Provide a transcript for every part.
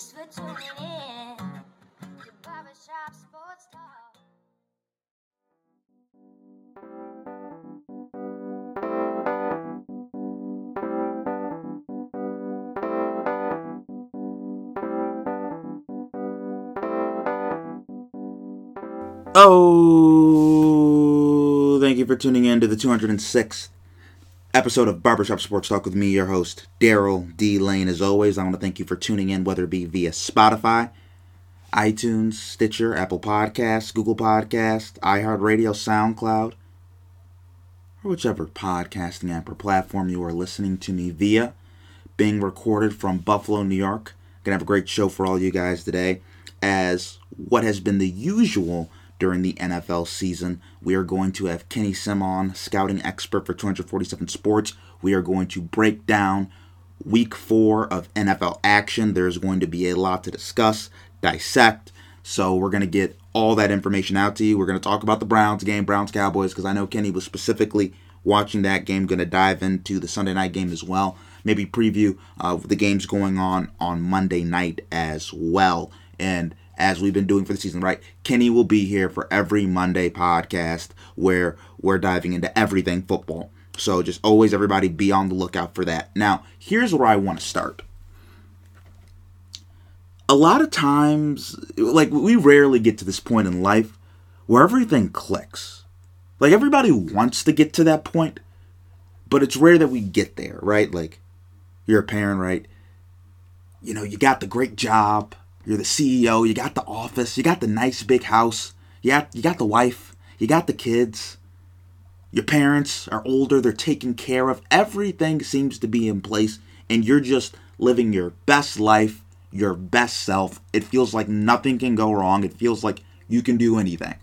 Thanks for tuning in Barbershop Sports Talk. Oh, thank you for tuning in to the 206th episode of Barbershop Sports Talk with me, your host, Daryl D. Lane. As always, I want to thank you for tuning in, whether it be via Spotify, iTunes, Stitcher, Apple Podcasts, Google Podcasts, iHeartRadio, SoundCloud, or whichever podcasting app or platform you are listening to me via. Being recorded from Buffalo, New York. Gonna have a great show for all you guys today. As what has been the usual during the NFL season, we are going to have Kenny Simon, scouting expert for 247 Sports. We are going to break down week four of NFL action. There's going to be a lot to discuss, dissect. So we're going to get all that information out to you. We're going to talk about the Browns game, Browns Cowboys, because I know Kenny was specifically watching that game. Going to dive into the Sunday night game as well. Maybe preview uh, the games going on on Monday night as well. And as we've been doing for the season, right? Kenny will be here for every Monday podcast where we're diving into everything football. So just always, everybody, be on the lookout for that. Now, here's where I want to start. A lot of times, like, we rarely get to this point in life where everything clicks. Like, everybody wants to get to that point, but it's rare that we get there, right? Like, you're a parent, right? You know, you got the great job, you're the CEO, you got the office, you got the nice big house, you got, you got the wife, you got the kids. Your parents are older, they're taken care of. Everything seems to be in place, and you're just living your best life, your best self. It feels like nothing can go wrong. It feels like you can do anything.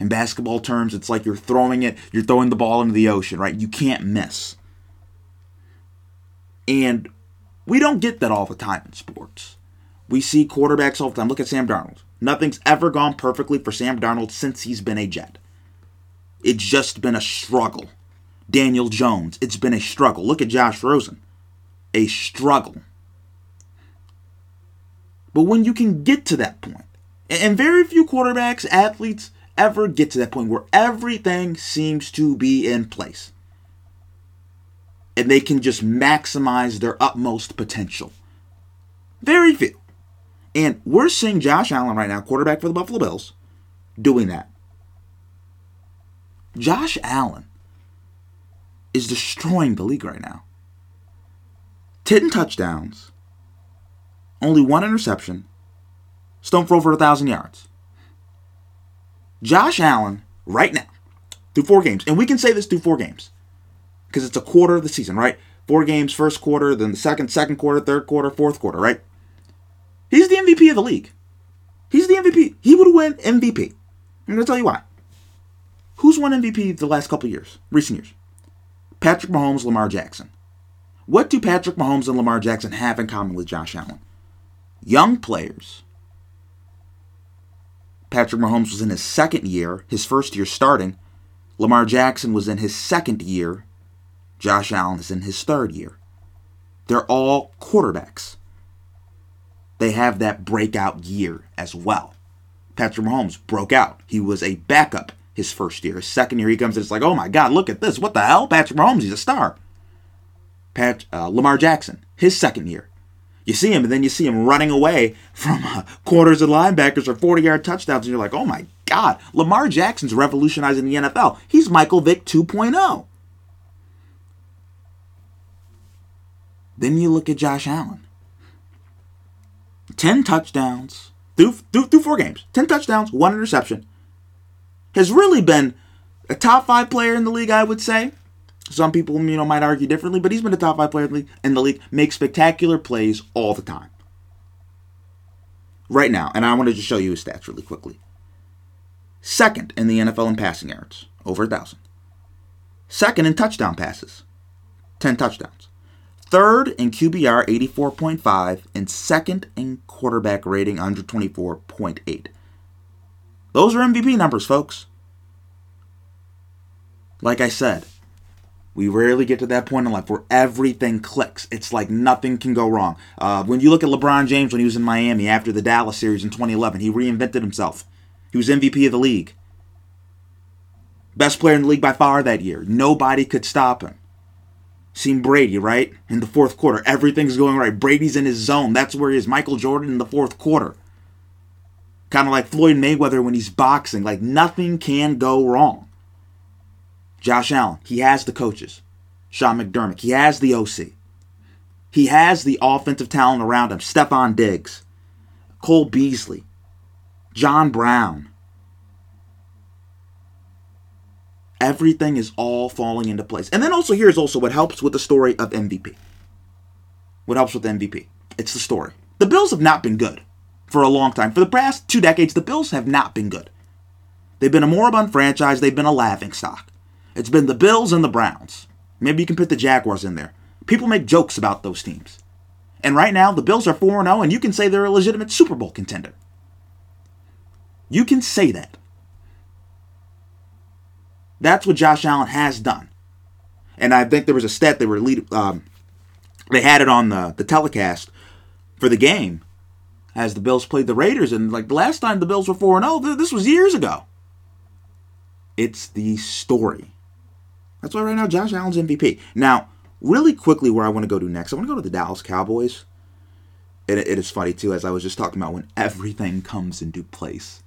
In basketball terms, it's like you're throwing it, you're throwing the ball into the ocean, right? You can't miss. And we don't get that all the time in sports. We see quarterbacks all the time. Look at Sam Darnold. Nothing's ever gone perfectly for Sam Darnold since he's been a Jet. It's just been a struggle. Daniel Jones, it's been a struggle. Look at Josh Rosen. A struggle. But when you can get to that point, and very few quarterbacks, athletes ever get to that point where everything seems to be in place and they can just maximize their utmost potential. Very few. And we're seeing Josh Allen right now, quarterback for the Buffalo Bills, doing that. Josh Allen is destroying the league right now. 10 touchdowns, only one interception, throw for a 1,000 yards. Josh Allen, right now, through four games, and we can say this through four games because it's a quarter of the season, right? Four games, first quarter, then the second, second quarter, third quarter, fourth quarter, right? He's the MVP of the league. He's the MVP. He would win MVP. I'm going to tell you why. Who's won MVP the last couple years, recent years? Patrick Mahomes, Lamar Jackson. What do Patrick Mahomes and Lamar Jackson have in common with Josh Allen? Young players. Patrick Mahomes was in his second year, his first year starting. Lamar Jackson was in his second year. Josh Allen is in his third year. They're all quarterbacks. They have that breakout year as well. Patrick Mahomes broke out. He was a backup his first year. His second year, he comes in, it's like, oh my God, look at this. What the hell? Patrick Mahomes, he's a star. Pat, uh, Lamar Jackson, his second year. You see him, and then you see him running away from uh, quarters and linebackers or 40 yard touchdowns, and you're like, oh my God, Lamar Jackson's revolutionizing the NFL. He's Michael Vick 2.0. Then you look at Josh Allen. 10 touchdowns through, through, through four games. 10 touchdowns, one interception. Has really been a top five player in the league, I would say. Some people, you know, might argue differently, but he's been a top five player in the league, in the league makes spectacular plays all the time. Right now, and I want to just show you his stats really quickly. Second in the NFL in passing yards, over a thousand. Second in touchdown passes, 10 touchdowns. Third in QBR, 84.5, and second in quarterback rating, 124.8. Those are MVP numbers, folks. Like I said, We rarely get to that point in life where everything clicks. It's like nothing can go wrong. Uh, when you look at LeBron James when he was in Miami after the Dallas series in 2011, he reinvented himself. He was MVP of the league. Best player in the league by far that year. Nobody could stop him. Seen Brady, right? In the fourth quarter. Everything's going right. Brady's in his zone. That's where he is. Michael Jordan in the fourth quarter. Kind of like Floyd Mayweather when he's boxing. Like nothing can go wrong. Josh Allen, he has the coaches. Sean McDermott, he has the OC. He has the offensive talent around him. Stefon Diggs, Cole Beasley, John Brown. Everything is all falling into place. And then also here's also what helps with the story of MVP. What helps with MVP? It's the story. The Bills have not been good for a long time. For the past two decades, the Bills have not been good. They've been a moribund franchise. They've been a laughing stock. It's been the Bills and the Browns. Maybe you can put the Jaguars in there. People make jokes about those teams. And right now, the Bills are 4 0, and you can say they're a legitimate Super Bowl contender. You can say that. That's what Josh Allen has done. And I think there was a stat they were lead, um, they had it on the, the telecast for the game as the Bills played the Raiders. And like the last time the Bills were 4 0, this was years ago. It's the story. That's why right now Josh Allen's MVP. Now, really quickly, where I want to go to next, I want to go to the Dallas Cowboys. It, it is funny too, as I was just talking about when everything comes into place.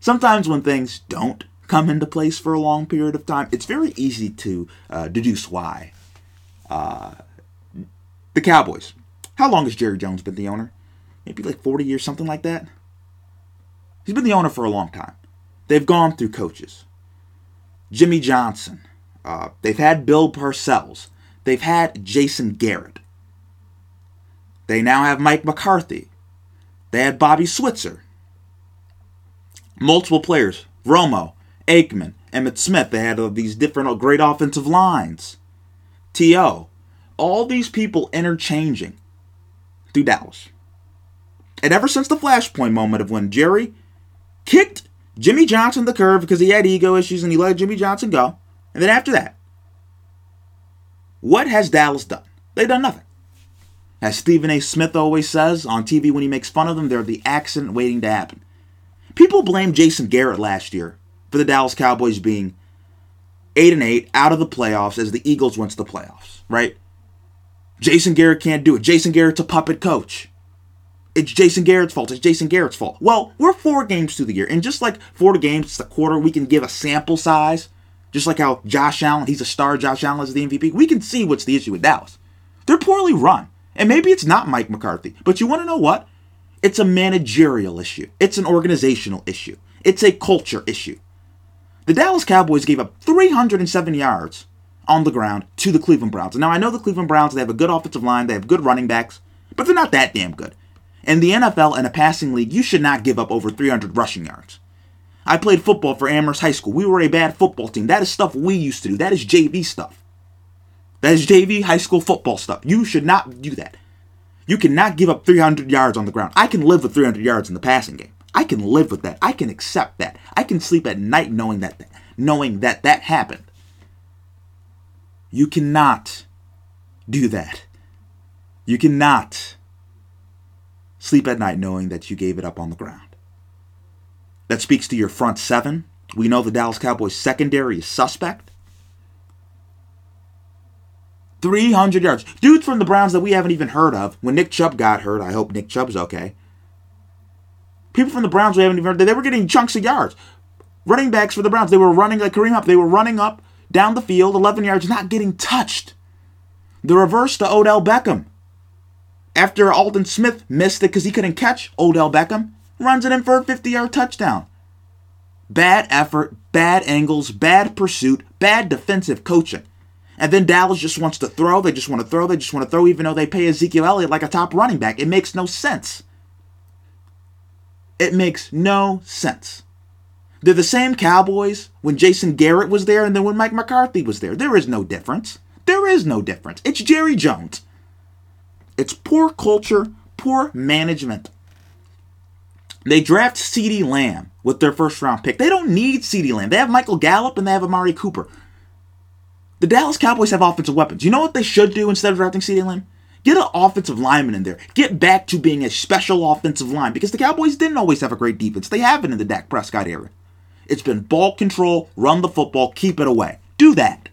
Sometimes when things don't come into place for a long period of time, it's very easy to uh, deduce why. Uh, the Cowboys. How long has Jerry Jones been the owner? Maybe like 40 years, something like that. He's been the owner for a long time. They've gone through coaches. Jimmy Johnson, uh, they've had Bill Parcells. They've had Jason Garrett. They now have Mike McCarthy. They had Bobby Switzer. Multiple players Romo, Aikman, Emmitt Smith. They had uh, these different uh, great offensive lines. T.O. All these people interchanging through Dallas. And ever since the flashpoint moment of when Jerry kicked Jimmy Johnson the curve because he had ego issues and he let Jimmy Johnson go, and then after that, what has Dallas done? They've done nothing. As Stephen A. Smith always says on TV when he makes fun of them, they're the accident waiting to happen. People blame Jason Garrett last year for the Dallas Cowboys being 8 and 8 out of the playoffs as the Eagles went to the playoffs, right? Jason Garrett can't do it. Jason Garrett's a puppet coach. It's Jason Garrett's fault. It's Jason Garrett's fault. Well, we're four games through the year, and just like four games, it's a quarter, we can give a sample size just like how Josh Allen, he's a star, Josh Allen is the MVP. We can see what's the issue with Dallas. They're poorly run. And maybe it's not Mike McCarthy. But you want to know what? It's a managerial issue. It's an organizational issue. It's a culture issue. The Dallas Cowboys gave up 307 yards on the ground to the Cleveland Browns. Now, I know the Cleveland Browns, they have a good offensive line, they have good running backs, but they're not that damn good. In the NFL and a passing league, you should not give up over 300 rushing yards. I played football for Amherst High School. We were a bad football team. That is stuff we used to do. That is JV stuff. That is JV high school football stuff. You should not do that. You cannot give up 300 yards on the ground. I can live with 300 yards in the passing game. I can live with that. I can accept that. I can sleep at night knowing that knowing that that happened. You cannot do that. You cannot sleep at night knowing that you gave it up on the ground. That speaks to your front seven. We know the Dallas Cowboys secondary is suspect. 300 yards. Dudes from the Browns that we haven't even heard of. When Nick Chubb got hurt, I hope Nick Chubb's okay. People from the Browns we haven't even heard. They were getting chunks of yards. Running backs for the Browns, they were running like Kareem up. They were running up down the field, 11 yards, not getting touched. The reverse to Odell Beckham. After Aldon Smith missed it because he couldn't catch Odell Beckham, runs it in for a 50 yard touchdown. Bad effort, bad angles, bad pursuit, bad defensive coaching. And then Dallas just wants to throw. They just want to throw. They just want to throw, even though they pay Ezekiel Elliott like a top running back. It makes no sense. It makes no sense. They're the same Cowboys when Jason Garrett was there and then when Mike McCarthy was there. There is no difference. There is no difference. It's Jerry Jones. It's poor culture, poor management. They draft CeeDee Lamb with their first round pick. They don't need CeeDee Lamb. They have Michael Gallup and they have Amari Cooper. The Dallas Cowboys have offensive weapons. You know what they should do instead of drafting CeeDee Lamb? Get an offensive lineman in there. Get back to being a special offensive line because the Cowboys didn't always have a great defense. They haven't in the Dak Prescott era. It's been ball control, run the football, keep it away. Do that.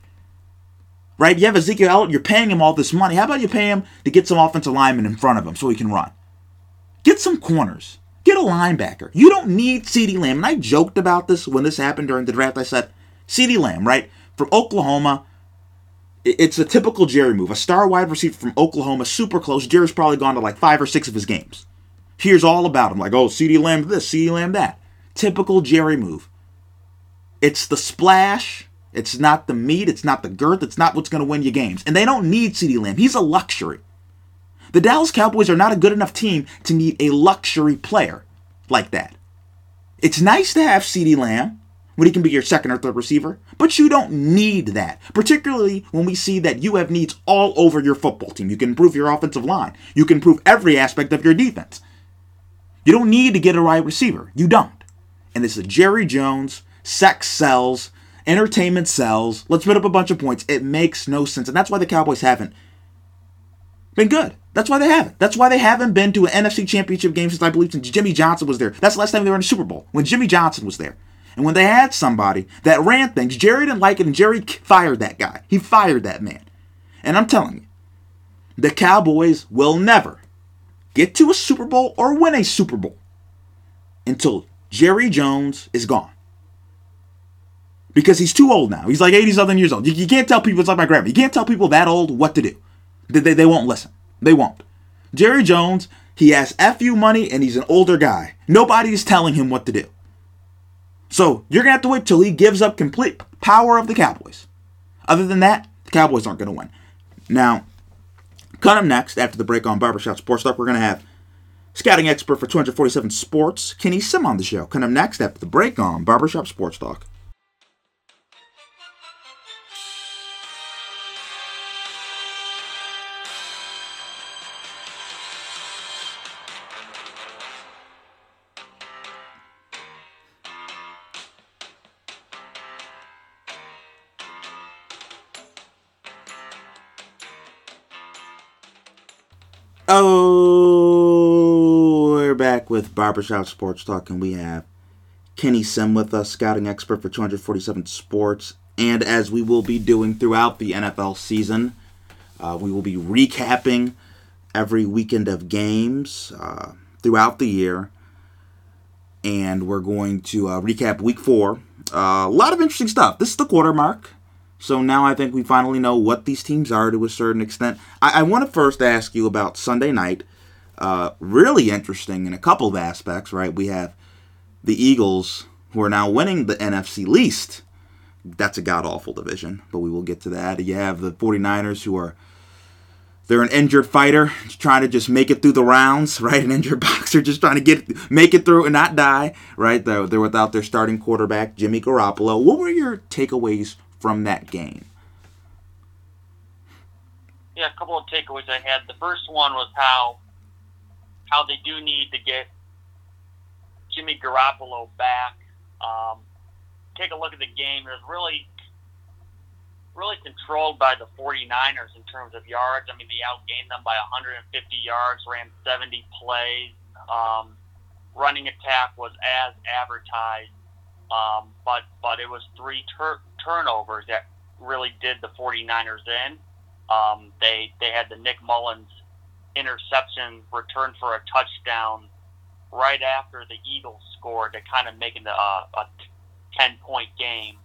Right? You have Ezekiel Elliott, you're paying him all this money. How about you pay him to get some offensive lineman in front of him so he can run? Get some corners. Get a linebacker. You don't need CeeDee Lamb. And I joked about this when this happened during the draft. I said, CeeDee Lamb, right? From Oklahoma, it's a typical Jerry move. A star wide receiver from Oklahoma, super close. Jerry's probably gone to like five or six of his games. Here's all about him. Like, oh, CeeDee Lamb this, CeeDee Lamb that. Typical Jerry move. It's the splash. It's not the meat. It's not the girth. It's not what's going to win you games. And they don't need CeeDee Lamb. He's a luxury. The Dallas Cowboys are not a good enough team to need a luxury player like that. It's nice to have CeeDee Lamb when he can be your second or third receiver, but you don't need that, particularly when we see that you have needs all over your football team. You can improve your offensive line, you can improve every aspect of your defense. You don't need to get a wide receiver. You don't. And this is Jerry Jones, sex sells, entertainment sells. Let's put up a bunch of points. It makes no sense. And that's why the Cowboys haven't been good. That's why they haven't. That's why they haven't been to an NFC championship game since I believe since Jimmy Johnson was there. That's the last time they were in a Super Bowl, when Jimmy Johnson was there. And when they had somebody that ran things, Jerry didn't like it, and Jerry fired that guy. He fired that man. And I'm telling you, the Cowboys will never get to a Super Bowl or win a Super Bowl until Jerry Jones is gone. Because he's too old now. He's like 80 something years old. You, you, can't tell people, it's like my grandma. You can't tell people that old what to do. They, they, they won't listen. They won't. Jerry Jones, he has FU money and he's an older guy. Nobody is telling him what to do. So you're to have to wait till he gives up complete power of the Cowboys. Other than that, the Cowboys aren't to win. Now, cut up next after the break on Barbershop Sports Talk, we're to have scouting expert for 247 Sports, Kenny Sim, on the show. Cut up next after the break on Barbershop Sports Talk. Oh, we're back with Barbershop Sports Talk, and we have Kenny Sim with us, scouting expert for 247 Sports. And as we will be doing throughout the NFL season, uh, we will be recapping every weekend of games uh, throughout the year. And we're going to uh, recap week four. Uh, a lot of interesting stuff. This is the quarter mark. So now I think we finally know what these teams are to a certain extent. I, I want to first ask you about Sunday night. Uh, really interesting in a couple of aspects, right? We have the Eagles who are now winning the NFC least. That's a god awful division, but we will get to that. You have the 49ers who are they're an injured fighter trying to just make it through the rounds, right? An injured boxer just trying to get make it through and not die, right? They're, they're without their starting quarterback, Jimmy Garoppolo. What were your takeaways from that game? Yeah, a couple of takeaways I had. The first one was how how they do need to get Jimmy Garoppolo back. Um, take a look at the game. It was really really controlled by the 49ers in terms of yards. I mean, they outgained them by 150 yards, ran 70 plays. Um, running attack was as advertised, um, but but it was three tur- turnovers that really did the 49ers in. Um, they they had the Nick Mullens interception returned for a touchdown right after the Eagles scored to kind of make it a, a 10 point game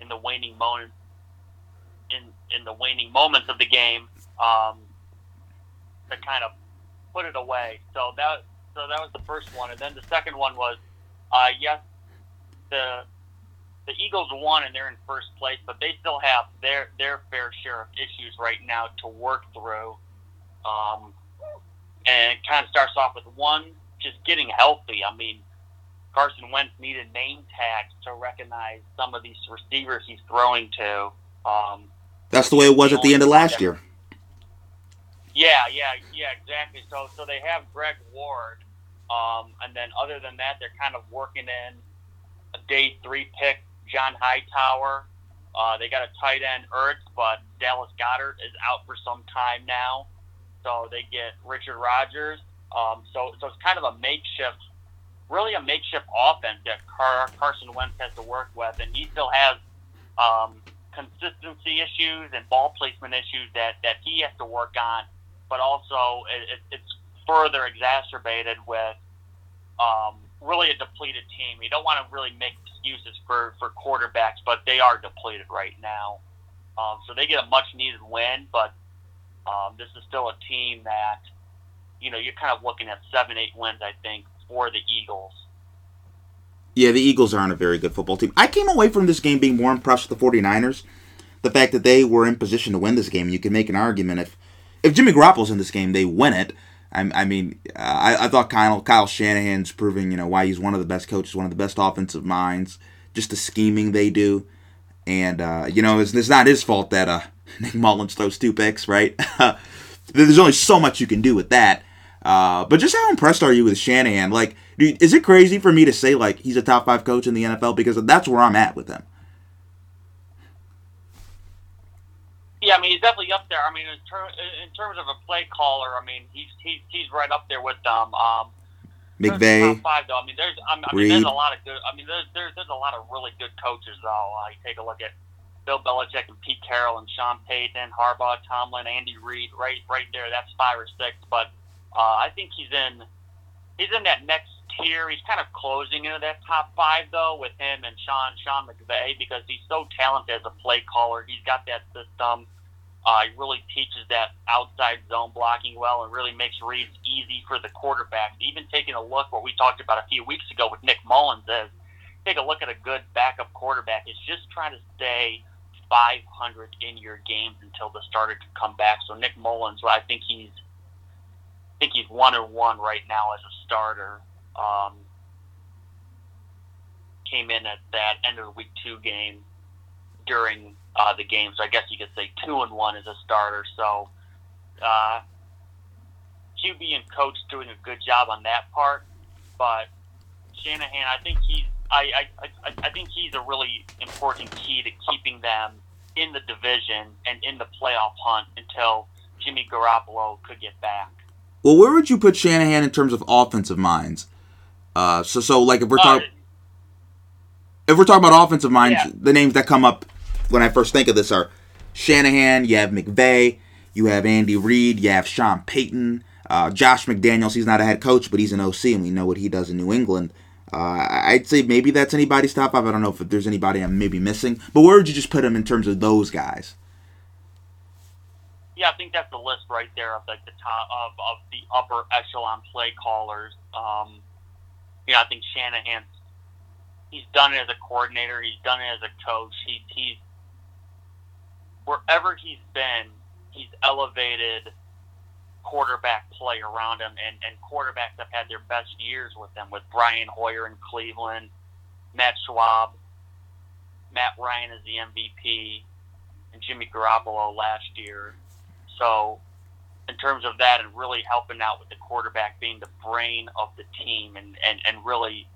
in the waning moment in in the waning moments of the game um, to kind of put it away. So that so that was the first one, and then the second one was uh, yes, the the Eagles won and they're in first place, but they still have their their fair share of issues right now to work through. Um, and it kind of starts off with one, just getting healthy. I mean, Carson Wentz needed name tags to recognize some of these receivers he's throwing to. Um, That's the way it was at the end of last year. Yeah, yeah, yeah, exactly. So, so they have Greg Ward, um, and then other than that, they're kind of working in a day three pick John Hightower. Uh, they got a tight end, Ertz, but Dallas Goedert is out for some time now. So they get Richard Rodgers. Um, so, so it's kind of a makeshift, really a makeshift offense that Car- Carson Wentz has to work with, and he still has um, consistency issues and ball placement issues that, that he has to work on. But also, it, it, it's further exacerbated with um, really a depleted team. You don't want to really make excuses for, for quarterbacks, but they are depleted right now. Um, so they get a much needed win, but um, this is still a team that, you know, you're kind of looking at seven, eight wins, I think, for the Eagles. Yeah, the Eagles aren't a very good football team. I came away from this game being more impressed with the 49ers. The fact that they were in position to win this game, you can make an argument if if Jimmy Garoppolo's in this game, they win it. I, I mean, I, I thought Kyle Kyle Shanahan's proving you know why he's one of the best coaches, one of the best offensive minds. Just the scheming they do, and uh, you know it's, it's not his fault that uh, Nick Mullens throws two picks, right? There's only so much you can do with that. Uh, but just how impressed are you with Shanahan? Like, dude, is it crazy for me to say like he's a top five coach in the NFL because that's where I'm at with him? Yeah, I mean he's definitely up there. I mean in, ter- in terms of a play caller, I mean he's he's, he's right up there with them. Um, McVay, top five though. I mean there's I mean, I mean there's a lot of good. I mean there's there's there's a lot of really good coaches though. Uh, you take a look at Bill Belichick and Pete Carroll and Sean Payton, Harbaugh, Tomlin, Andy Reid, right right there. That's five or six. But uh, I think he's in he's in that next tier. He's kind of closing into that top five though with him and Sean Sean McVay because he's so talented as a play caller. He's got that system. Uh, he really teaches that outside zone blocking well and really makes reads easy for the quarterback. Even taking a look what we talked about a few weeks ago with Nick Mullens is take a look at a good backup quarterback. It's just trying to stay 500 in your games until the starter can come back. So Nick Mullens, well, I think he's I think he's one and one right now as a starter. Um, came in at that end of the week two game during uh, the game, so I guess you could say two and one as a starter. So uh, QB and coach doing a good job on that part, but Shanahan, I think he's I, I, I, I think he's a really important key to keeping them in the division and in the playoff hunt until Jimmy Garoppolo could get back. Well, where would you put Shanahan in terms of offensive minds? Uh, so, so like if we're talking, uh, if we're talking about offensive minds, yeah. the names that come up when I first think of this are Shanahan. You have McVay. You have Andy Reid. You have Sean Payton. Uh, Josh McDaniels. He's not a head coach, but he's an OC, and we know what he does in New England. Uh, I'd say maybe that's anybody's top five. I don't know if there's anybody I'm maybe missing, but where would you just put him in terms of those guys? Yeah, I think that's the list right there of like the top of, of the upper echelon play callers. Um, yeah, I think Shanahan, he's done it as a coordinator. He's done it as a coach. He, he's wherever he's been, he's elevated quarterback play around him, and, and quarterbacks have had their best years with him, with Brian Hoyer in Cleveland, Matt Schaub, Matt Ryan is the MVP, and Jimmy Garoppolo last year. So, in terms of that, and really helping out with the quarterback being the brain of the team, and, and, and really,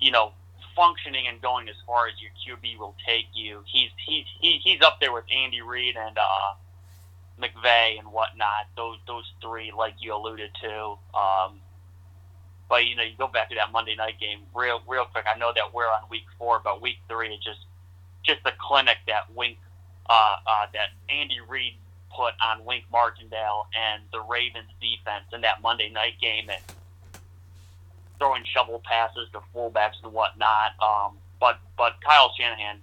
you know, functioning and going as far as your QB will take you, he's he's he, he's up there with Andy Reid and uh, McVay and whatnot. Those those three, like you alluded to. Um, but you know, you go back to that Monday night game real real quick. I know that we're on week four, but week three is just just the clinic that Wink uh, uh, that Andy Reid put on Wink Martindale and the Ravens defense in that Monday night game and throwing shovel passes to fullbacks and whatnot. Um, but but Kyle Shanahan,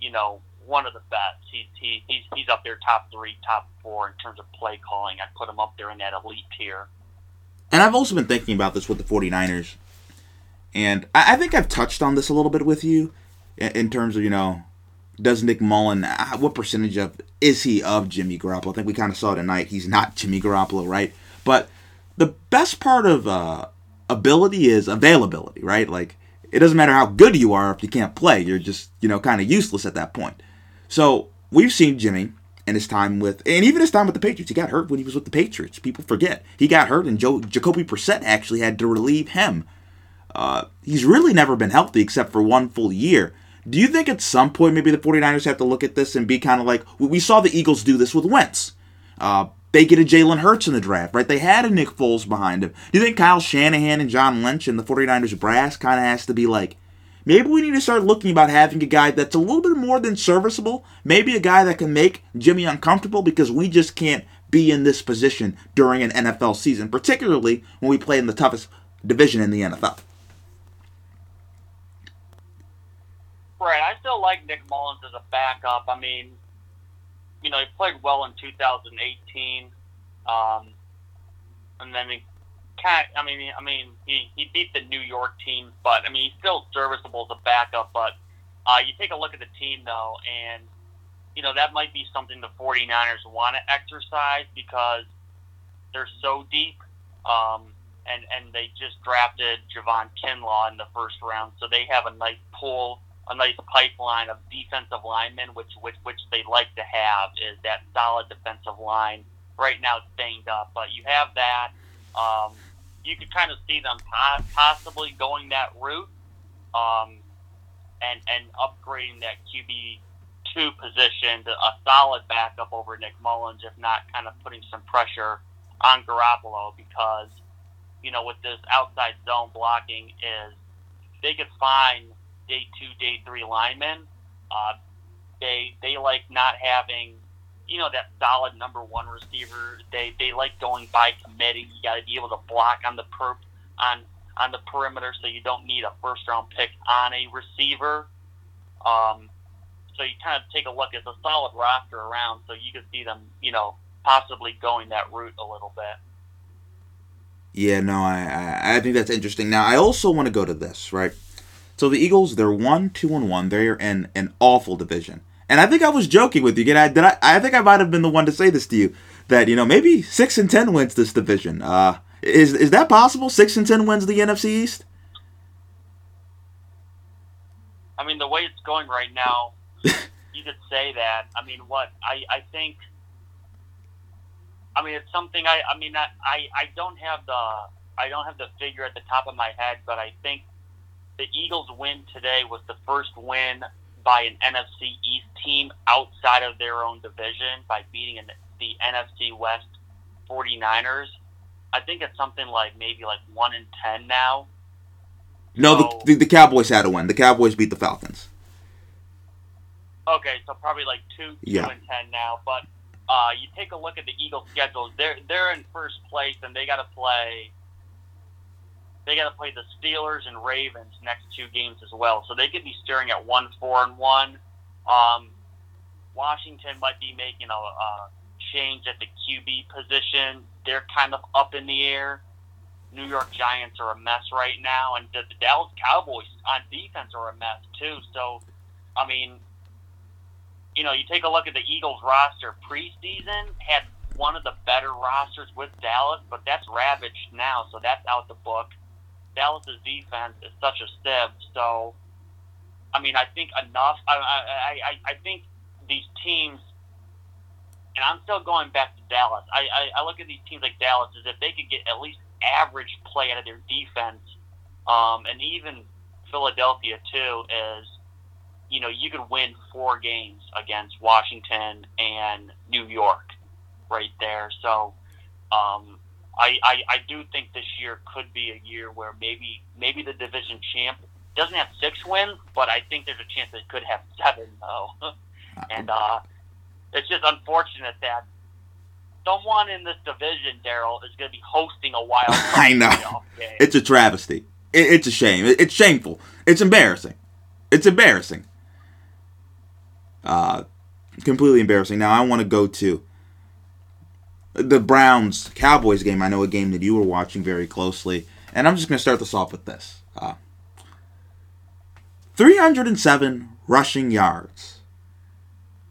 you know, one of the best. He's he, he's he's up there top three, top four in terms of play calling. I put him up there in that elite tier. And I've also been thinking about this with the 49ers. And I, I think I've touched on this a little bit with you in, in terms of, you know, does Nick Mullen, uh, what percentage of, is he of Jimmy Garoppolo? I think we kind of saw tonight he's not Jimmy Garoppolo, right? But the best part of uh, ability is availability, right? Like, it doesn't matter how good you are if you can't play. You're just, you know, kind of useless at that point. So we've seen Jimmy and his time with, and even his time with the Patriots. He got hurt when he was with the Patriots. People forget he got hurt, and Joe Jacoby Brissett actually had to relieve him. Uh, he's really never been healthy except for one full year. Do you think at some point maybe the 49ers have to look at this and be kind of like we saw the Eagles do this with Wentz? Uh, they get a Jalen Hurts in the draft, right? They had a Nick Foles behind him. Do you think Kyle Shanahan and John Lynch and the 49ers brass kind of has to be like, maybe we need to start looking about having a guy that's a little bit more than serviceable, maybe a guy that can make Jimmy uncomfortable because we just can't be in this position during an NFL season, particularly when we play in the toughest division in the NFL. Right. I still like Nick Mullens as a backup. I mean, you know, he played well in 2018, um, and then he. I mean, I mean, he, he beat the New York team, but I mean, he's still serviceable as a backup. But uh, you take a look at the team though, and you know that might be something the 49ers want to exercise because they're so deep. Um, and, and they just drafted Javon Kinlaw in the first round, so they have a nice pool a nice pipeline of defensive linemen, which which which they like to have is that solid defensive line. Right now, it's banged up, but you have that. Um, you could kind of see them possibly going that route, um, and and upgrading that QB two position to a solid backup over Nick Mullens, if not kind of putting some pressure on Garoppolo because you know with this outside zone blocking is they could find day two, day three linemen. Uh, they they like not having you know that solid number one receiver. They they like going by committee. You got to be able to block on the per on on the perimeter, so you don't need a first round pick on a receiver. Um, so you kind of take a look. at the solid roster around, so you could see them, you know, possibly going that route a little bit. Yeah, no, I I think that's interesting. Now I also want to go to this right. So the Eagles, they're one, two, and one. They're in an awful division. And I think I was joking with you. Did I? Did I? I think I might have been the one to say this to you that you know maybe six and ten wins this division. Uh, is is that possible? Six and ten wins the NFC East. I mean, the way it's going right now, you could say that. I mean, what I I think. I mean, it's something I I mean I I, I don't have the I don't have the figure at the top of my head, but I think the Eagles' win today was the first win by an NFC East team outside of their own division by beating an, the NFC West 49ers. I think it's something like maybe like 1 in 10 now. No, so, the, the, the Cowboys had a win. The Cowboys beat the Falcons. Okay, so probably like 2 2 yeah. and 10 now, but uh, you take a look at the Eagles' schedule. They're they're in first place, and they got to play they got to play the Steelers and Ravens next two games as well. So they could be staring at one four and one. Um, Washington might be making a, a change at the QB position. They're kind of up in the air. New York Giants are a mess right now, and the, the Dallas Cowboys on defense are a mess too. So, I mean, you know, you take a look at the Eagles roster preseason had one of the better rosters with Dallas, but that's ravaged now, so that's out the book. Dallas's defense is such a sieve. So, I mean, I think enough. I, I, I, I think these teams, and I'm still going back to Dallas. I, I, I look at these teams like Dallas as if they could get at least average play out of their defense, um, and even Philadelphia too. Is you know you could win four games against Washington and New York, right there. So. Um, I, I, I do think this year could be a year where maybe maybe the division champ doesn't have six wins, but I think there's a chance it could have seven though. and uh, it's just unfortunate that someone in this division, Daryl, is going to be hosting a wild. I know. It's a travesty. It, it's a shame. It, it's shameful. It's embarrassing. It's embarrassing. Uh, completely embarrassing. Now I want to go to the Browns Cowboys game. I know a game that you were watching very closely, and I'm just going to start this off with this: uh, 307 rushing yards.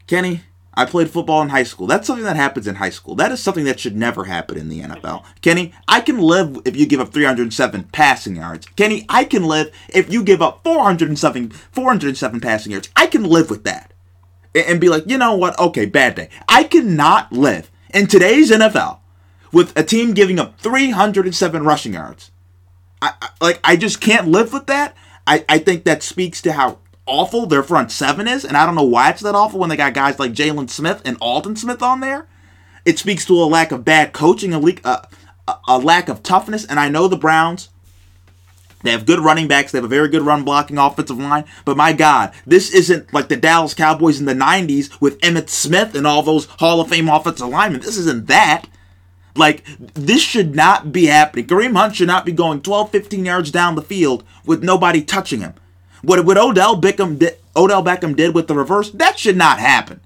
Kenny, I played football in high school. That's something that happens in high school. That is something that should never happen in the NFL. Kenny, I can live if you give up 307 passing yards. Kenny, I can live if you give up 407 407 passing yards. I can live with that. And be like, you know what? Okay, bad day. I cannot live in today's NFL with a team giving up 307 rushing yards. I, I, like I just can't live with that. I, I think that speaks to how awful their front seven is, and I don't know why it's that awful when they got guys like Jaylon Smith and Aldon Smith on there. It speaks to a lack of bad coaching, a, leak, a, a lack of toughness, and I know the Browns. They have good running backs. They have a very good run blocking offensive line. But my God, this isn't like the Dallas Cowboys in the 90s with Emmitt Smith and all those Hall of Fame offensive linemen. This isn't that. Like, this should not be happening. Kareem Hunt should not be going 12, 15 yards down the field with nobody touching him. What, what Odell Beckham Odell Beckham did with the reverse, that should not happen.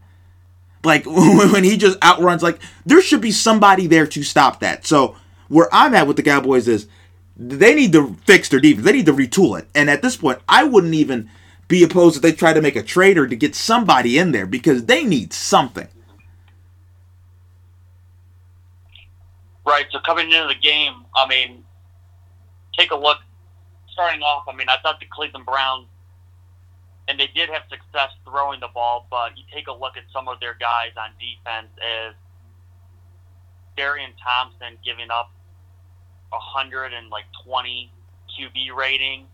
Like, when he just outruns, like, there should be somebody there to stop that. So, where I'm at with the Cowboys is they need to fix their defense. They need to retool it. And at this point, I wouldn't even be opposed if they try to make a trade or to get somebody in there because they need something. Right. So coming into the game, I mean, take a look. Starting off, I mean, I thought the Cleveland Browns, and they did have success throwing the ball, but you take a look at some of their guys on defense as Darian Thompson giving up 120 QB rating.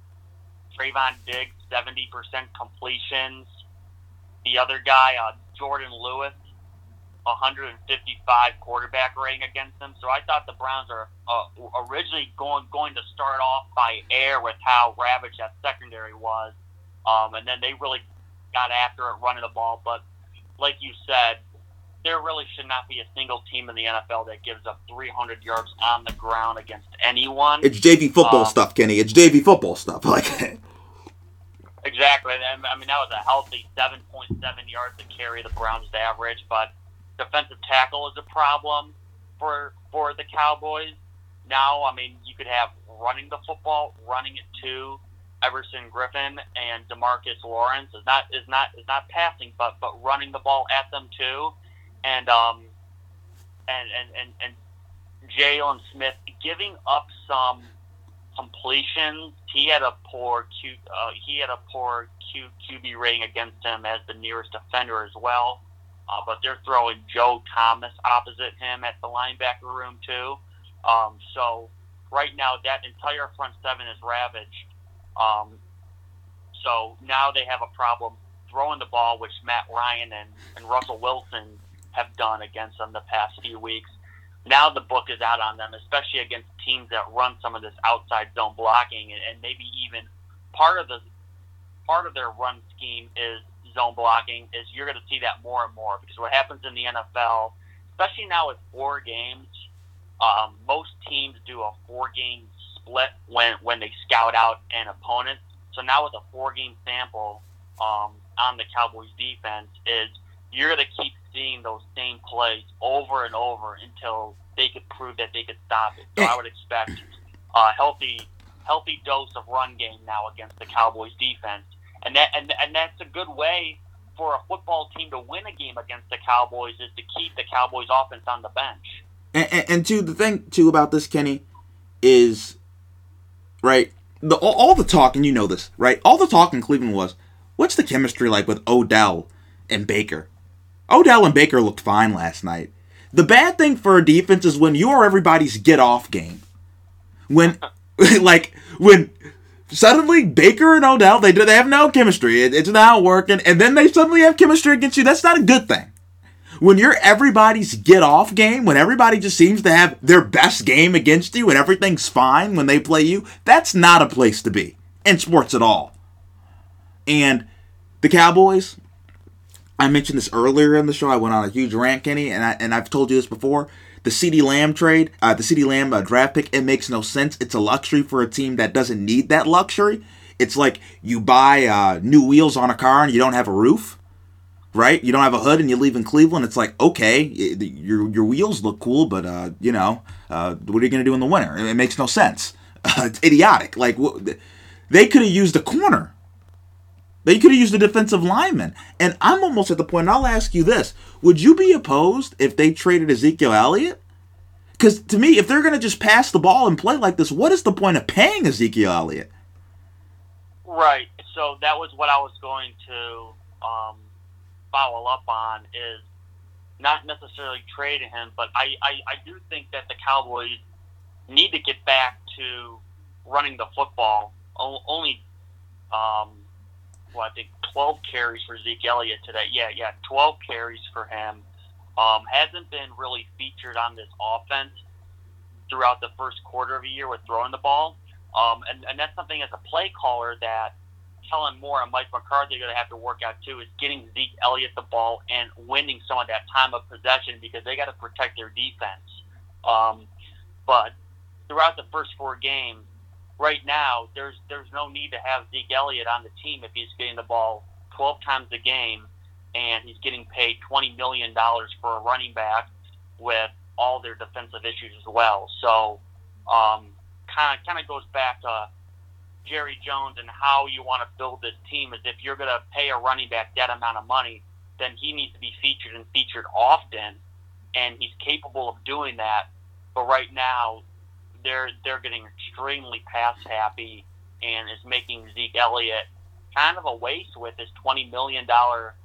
Trevon Diggs, 70% completions. The other guy, uh, Jourdan Lewis, 155 quarterback rating against them. So I thought the Browns are uh, originally going going to start off by air with how ravaged that secondary was, um, and then they really got after it running the ball. But like you said, there really should not be a single team in the NFL that gives up 300 yards on the ground against anyone. It's JV football um, stuff, Kenny. It's JV football stuff. Like exactly. I mean, that was a healthy 7.7 yards to carry the Browns' average, but defensive tackle is a problem for for the Cowboys. Now, I mean, you could have running the football, running it to Everson Griffen and Demarcus Lawrence is not is not is not passing, but but running the ball at them too and um, and and and, and Jaylon Smith giving up some completions. He had a poor Q, uh, he had a poor Q, QB rating against him as the nearest defender as well. Uh, but they're throwing Joe Thomas opposite him at the linebacker room too. Um, so right now that entire front seven is ravaged. Um, so now they have a problem throwing the ball, which Matt Ryan and, and Russell Wilson have done against them the past few weeks. Now the book is out on them, especially against teams that run some of this outside zone blocking, and, maybe even part of the part of their run scheme is zone blocking. Is you're going to see that more and more because what happens in the NFL, especially now with four games, um, most teams do a four game split when when they scout out an opponent. So now with a four game sample um, on the Cowboys defense, is you're going to keep seeing those same plays over and over until they could prove that they could stop it. So eh. I would expect a healthy, healthy dose of run game now against the Cowboys defense, and that and and that's a good way for a football team to win a game against the Cowboys is to keep the Cowboys offense on the bench. And, and, and to the thing too about this, Kenny, is right. The all, all the talk, and you know this, right? All the talk in Cleveland was, what's the chemistry like with Odell and Baker? Odell and Baker looked fine last night. The bad thing for a defense is when you are everybody's get off game. When, like, when suddenly Baker and Odell they they have no chemistry. It, it's not working, and then they suddenly have chemistry against you. That's not a good thing. When you're everybody's get off game, when everybody just seems to have their best game against you and everything's fine when they play you, that's not a place to be in sports at all. And the Cowboys, I mentioned this earlier in the show. I went on a huge rant, Kenny, and I and I've told you this before. The CeeDee Lamb trade, uh, the CeeDee Lamb uh, draft pick, it makes no sense. It's a luxury for a team that doesn't need that luxury. It's like you buy uh, new wheels on a car and you don't have a roof, right? You don't have a hood and you leave in Cleveland. It's like okay, your your wheels look cool, but uh, you know, uh, what are you gonna do in the winter? It makes no sense. it's idiotic. Like they could have used a corner they could have used a defensive lineman. And I'm almost at the point, I'll ask you this Would you be opposed if they traded Ezekiel Elliott? Because to me, if they're going to just pass the ball and play like this, what is the point of paying Ezekiel Elliott? Right. So that was what I was going to um, follow up on is not necessarily trading him, but I, I, I do think that the Cowboys need to get back to running the football. Only um, well, I think 12 carries for Zeke Elliott today. Yeah, yeah, 12 carries for him. Um, hasn't been really featured on this offense throughout the first quarter of a year with throwing the ball. Um, and, and that's something as a play caller that Kellen Moore and Mike McCarthy are going to have to work out too is getting Zeke Elliott the ball and winning some of that time of possession because they got to protect their defense. Um, but throughout the first four games, right now there's there's no need to have Zeke Elliott on the team if he's getting the ball 12 times a game and he's getting paid 20 million dollars for a running back with all their defensive issues as well. So, kind of kind of goes back to Jerry Jones and how you want to build this team. Is if you're going to pay a running back that amount of money, then he needs to be featured and featured often, and he's capable of doing that. But right now, they're they're getting extremely pass happy and is making Zeke Elliott kind of a waste with his twenty million dollar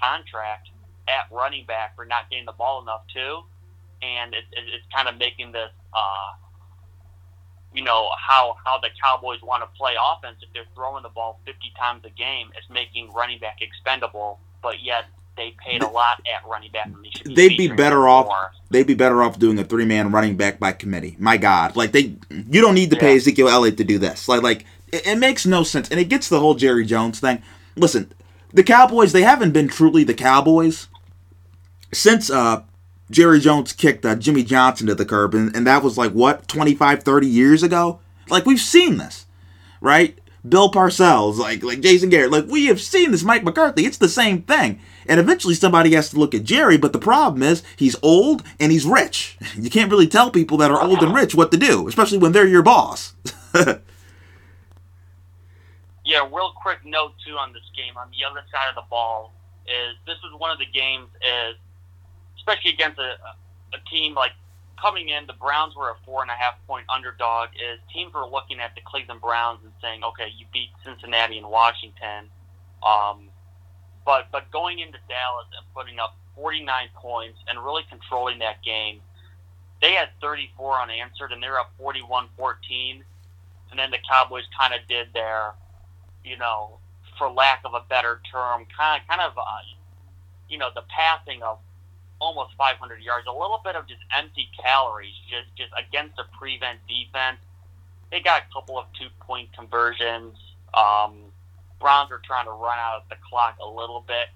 contract at running back for not getting the ball enough too, and it, it, it's kind of making this. Uh, you know how how the Cowboys want to play offense. If they're throwing the ball 50 times a game, it's making running back expendable. But yet they paid a lot at running back. And they should be They'd be better off. more. They'd be better off doing a three man running back by committee. My God, like they, you don't need to pay Ezekiel Elliott to do this. Like, like it, it makes no sense, and it gets the whole Jerry Jones thing. Listen, the Cowboys they haven't been truly the Cowboys since uh, Jerry Jones kicked uh, Jimmy Johnson to the curb, and, and that was like what 25, 30 years ago. Like we've seen this, right? Bill Parcells, like like Jason Garrett, like we have seen this. Mike McCarthy, it's the same thing. And eventually somebody has to look at Jerry, but the problem is he's old and he's rich. You can't really tell people that are old and rich what to do, especially when they're your boss. Yeah, real quick note too on this game. On the other side of the ball is this was one of the games is especially against a, a team like coming in. The Browns were a four and a half point underdog. Is teams were looking at the Cleveland Browns and saying, okay, you beat Cincinnati and Washington, um, but but going into Dallas and putting up 49 points and really controlling that game. They had 34 unanswered and they're up 41-14. And then the Cowboys kind of did their you know, for lack of a better term, kind kind of, uh, you know, the passing of almost 500 yards, a little bit of just empty calories, just just against a prevent defense. They got a couple of two point conversions. Um, Browns are trying to run out of the clock a little bit.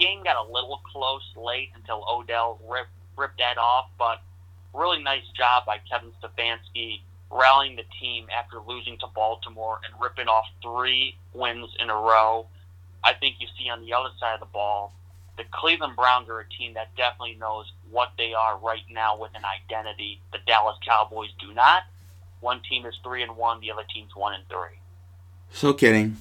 Game got a little close late until Odell ripped ripped that off, but really nice job by Kevin Stefanski rallying the team after losing to Baltimore and ripping off three wins in a row. I think you see on the other side of the ball, the Cleveland Browns are a team that definitely knows what they are right now with an identity. The Dallas Cowboys do not. One team is three and one, the other team's one and three. So kidding.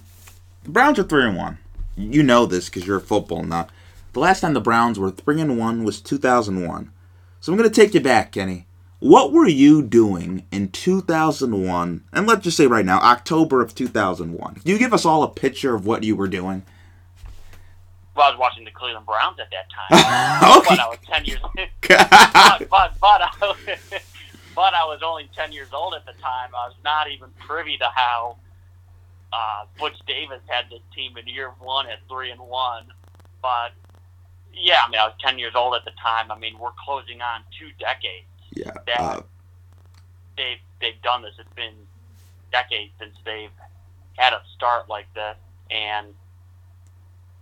The Browns are three and one. You know this because you're a football nut. The last time the Browns were three and one was 2001. So I'm gonna take you back, Kenny. What were you doing in 2001? And let's just say right now, October of 2001. Can you give us all a picture of what you were doing? Well, I was watching the Cleveland Browns at that time. okay. But I was 10 years but, but, but, I was, but I was only 10 years old at the time. I was not even privy to how uh, Butch Davis had this team in year one at 3 and 1. But, yeah, I mean, I was 10 years old at the time. I mean, we're closing on two decades. yeah. That Uh, they've, they've done this. It's been decades since they've had a start like this. And,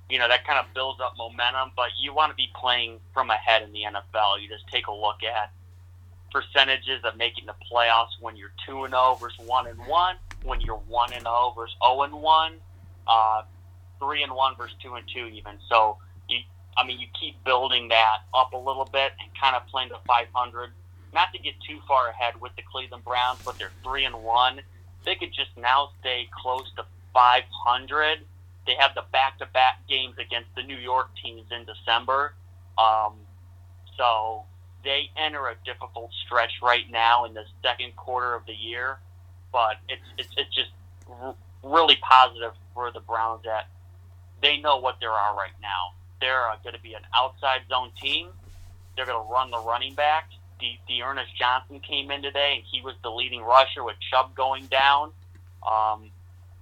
you know, that kind of builds up momentum, but you want to be playing from ahead in the NFL. You just take a look at percentages of making the playoffs when you're 2 and 0 versus 1 and 1, when you're 1 and 0 versus 0 and 1, uh, 3 and 1 versus 2 and 2 even. So, you, I mean, you keep building that up a little bit and kind of playing to 500. Not to get too far ahead with the Cleveland Browns, but they're 3 and 1. They could just now stay close to 500 they have the back-to-back games against the New York teams in December. Um, so they enter a difficult stretch right now in the second quarter of the year, but it's it's, it's just r- really positive for the Browns that they know what they are right now. They're uh, going to be an outside zone team. They're going to run the running back. The, D'Ernest Johnson came in today, and he was the leading rusher with Chubb going down. Um,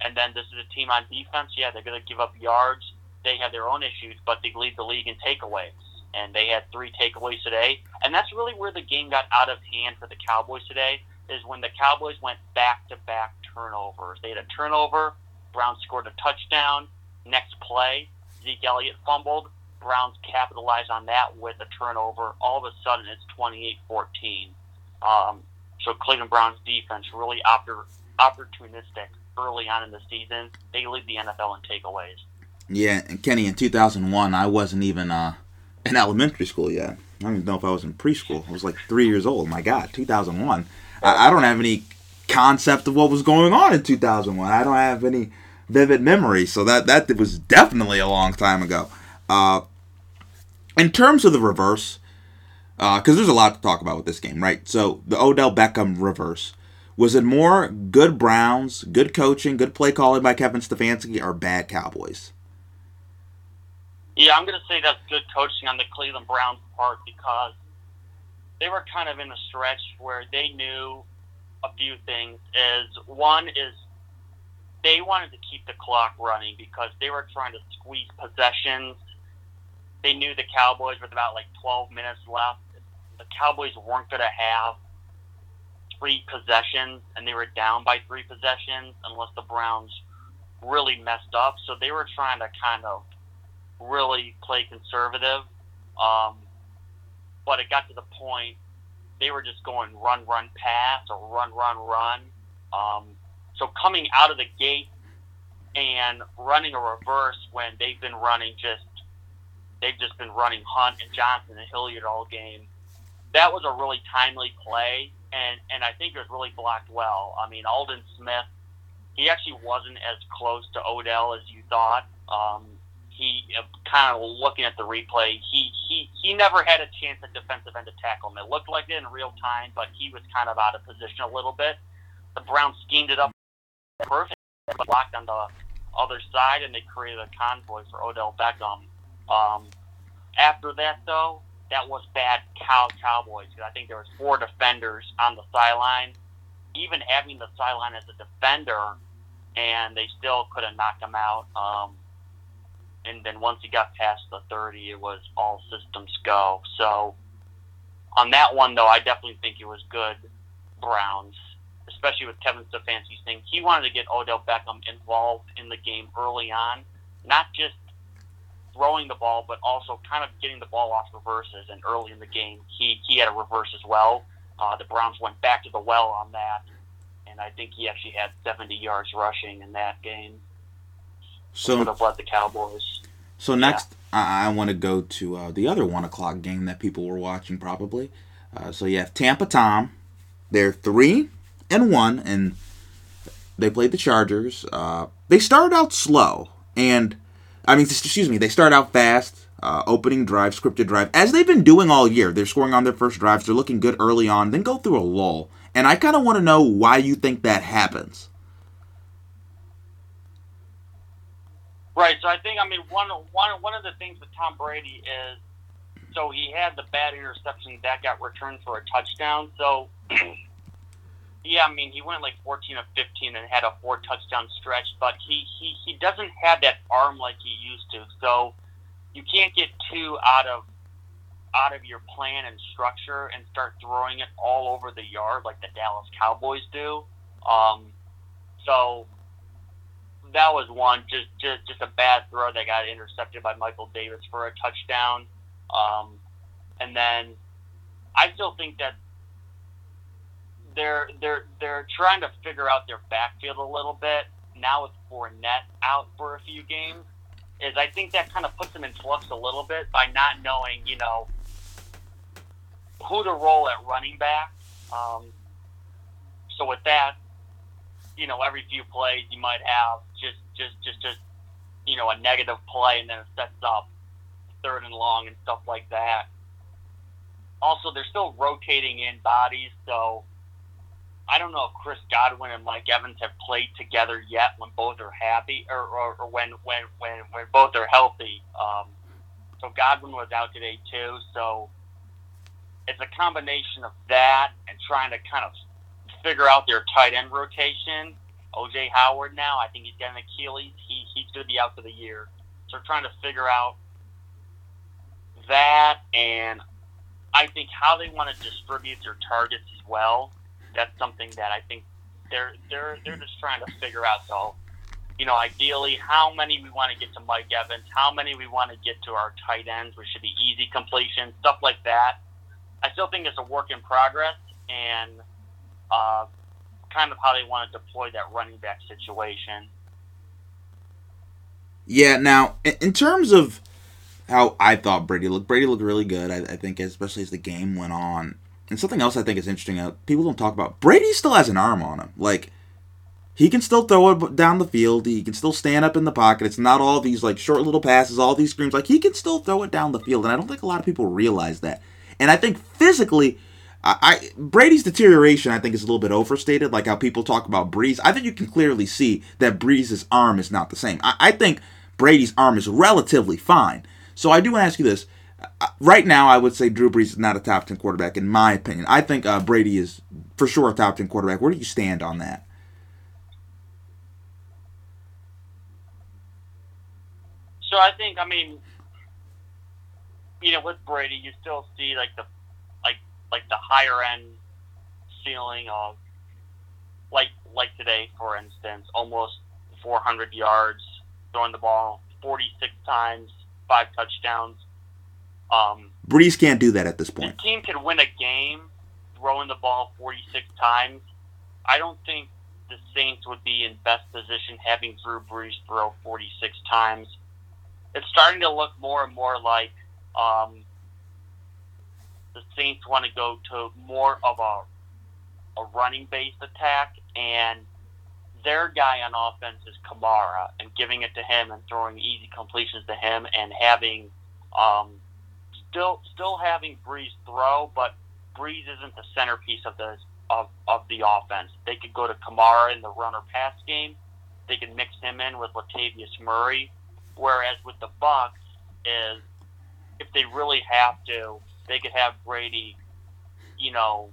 And then this is a team on defense. Yeah, they're going to give up yards. They have their own issues, but they lead the league in takeaways. And they had three takeaways today. And that's really where the game got out of hand for the Cowboys today, is when the Cowboys went back to back turnovers. They had a turnover, Brown scored a touchdown. Next play, Zeke Elliott fumbled. Browns capitalized on that with a turnover. All of a sudden, it's 28 14. Um, so Cleveland Browns defense really oppor- opportunistic early on in the season. They lead the NFL in takeaways. Yeah, and Kenny, in 2001, I wasn't even uh, in elementary school yet. I don't even know if I was in preschool. I was like three years old. My God, 2001. I, I don't have any concept of what was going on in 2001. I don't have any vivid memory. So that that was definitely a long time ago. Uh, in terms of the reverse, because uh, there's a lot to talk about with this game, right? So the Odell Beckham reverse. Was it more good Browns, good coaching, good play calling by Kevin Stefanski, or bad Cowboys? Yeah, I'm going to say that's good coaching on the Cleveland Browns part because they were kind of in a stretch where they knew a few things. Is one is they wanted to keep the clock running because they were trying to squeeze possessions. They knew the Cowboys with about like 12 minutes left. The Cowboys weren't going to have three possessions, and they were down by three possessions unless the Browns really messed up. So they were trying to kind of really play conservative. Um, but it got to the point they were just going run, run, pass, or run, run, run. Um, so coming out of the gate and running a reverse when they've been running just they've just been running Hunt and Johnson and Hilliard all game. That was a really timely play, and and I think it was really blocked well. I mean, Aldon Smith, he actually wasn't as close to Odell as you thought. Um, he kind of looking at the replay, he he he never had a chance at defensive end to tackle him. It looked like it in real time, but he was kind of out of position a little bit. The Browns schemed it up perfect, but blocked on the other side, and they created a convoy for Odell Beckham. Um, after that, though, that was bad cow Cowboys because I think there was four defenders on the sideline. Even having the sideline as a defender, and they still couldn't knock him out. Um, and then once he got past the 30, it was all systems go. So on that one, though, I definitely think it was good Browns, especially with Kevin Stefanski's thing. He wanted to get Odell Beckham involved in the game early on, not just throwing the ball, but also kind of getting the ball off reverses. And early in the game, he, he had a reverse as well. Uh, the Browns went back to the well on that, and I think he actually had 70 yards rushing in that game. So would have led the Cowboys. So next, yeah. I, I want to go to uh, the other one o'clock game that people were watching probably. Uh, so you have Tampa Tom. They're three and one, and they played the Chargers. Uh, they started out slow, and I mean, excuse me, they start out fast. Uh, opening drive, scripted drive, as they've been doing all year. They're scoring on their first drives. They're looking good early on, then go through a lull. And I kind of want to know why you think that happens. Right. So I think I mean one one one of the things with Tom Brady is so he had the bad interception that got returned for a touchdown. So yeah, I mean he went like 14 or 15 and had a four touchdown stretch, but he he he doesn't have that arm like he used to. So you can't get too out of out of your plan and structure and start throwing it all over the yard like the Dallas Cowboys do. Um, so that was one just just just a bad throw that got intercepted by Michael Davis for a touchdown. Um, and then I still think that they're they're they're trying to figure out their backfield a little bit now with Fournette out for a few games. Is I think that kind of puts them in flux a little bit by not knowing you know who to roll at running back. Um, so with that, you know, every few plays you might have just, just, just, just, you know, a negative play and then it sets up third and long and stuff like that. Also, they're still rotating in bodies, so I don't know if Chris Godwin and Mike Evans have played together yet when both are happy or, or, or when, when, when, when both are healthy. Um, so Godwin was out today too, so it's a combination of that and trying to kind of figure out their tight end rotation. OJ Howard now, I think he's got an Achilles. He he's going to be out for the year. So we're trying to figure out that, and I think how they want to distribute their targets as well. That's something that I think they're they're they're just trying to figure out. So, you know, ideally, how many we want to get to Mike Evans, how many we want to get to our tight ends, which should be easy completion, stuff like that. I still think it's a work in progress, and uh, kind of how they want to deploy that running back situation. Yeah. Now, in- terms of how I thought Brady looked, Brady looked really good. I, I think, especially as the game went on. And something else I think is interesting, uh, people don't talk about. Brady still has an arm on him. Like he can still throw it down the field. He can still stand up in the pocket. It's not all these like short little passes, all these screens. Like he can still throw it down the field, and I don't think a lot of people realize that. And I think physically, I, I Brady's deterioration I think is a little bit overstated. Like how people talk about Brees. I think you can clearly see that Brees' arm is not the same. I, I think Brady's arm is relatively fine. So I do ask you this. Uh, right now, I would say Drew Brees is not a top 10 quarterback, in my opinion. I think uh, Brady is for sure a top 10 quarterback. Where do you stand on that? So I think, I mean, you know, with Brady, you still see like the like the higher end ceiling of like like today, for instance, almost 400 yards, throwing the ball 46 times, five touchdowns. Um, Brees can't do that at this the point. team could win a game throwing the ball 46 times. I don't think the Saints would be in best position having Drew Brees throw 46 times. It's starting to look more and more like um, the Saints want to go to more of a a running based attack, and their guy on offense is Kamara, and giving it to him and throwing easy completions to him, and having um, still still having Brees throw, but Brees isn't the centerpiece of the of, of the offense. They could go to Kamara in the run or pass game. They could mix him in with Latavius Murray. Whereas with the Bucs is if they really have to, they could have Brady, you know,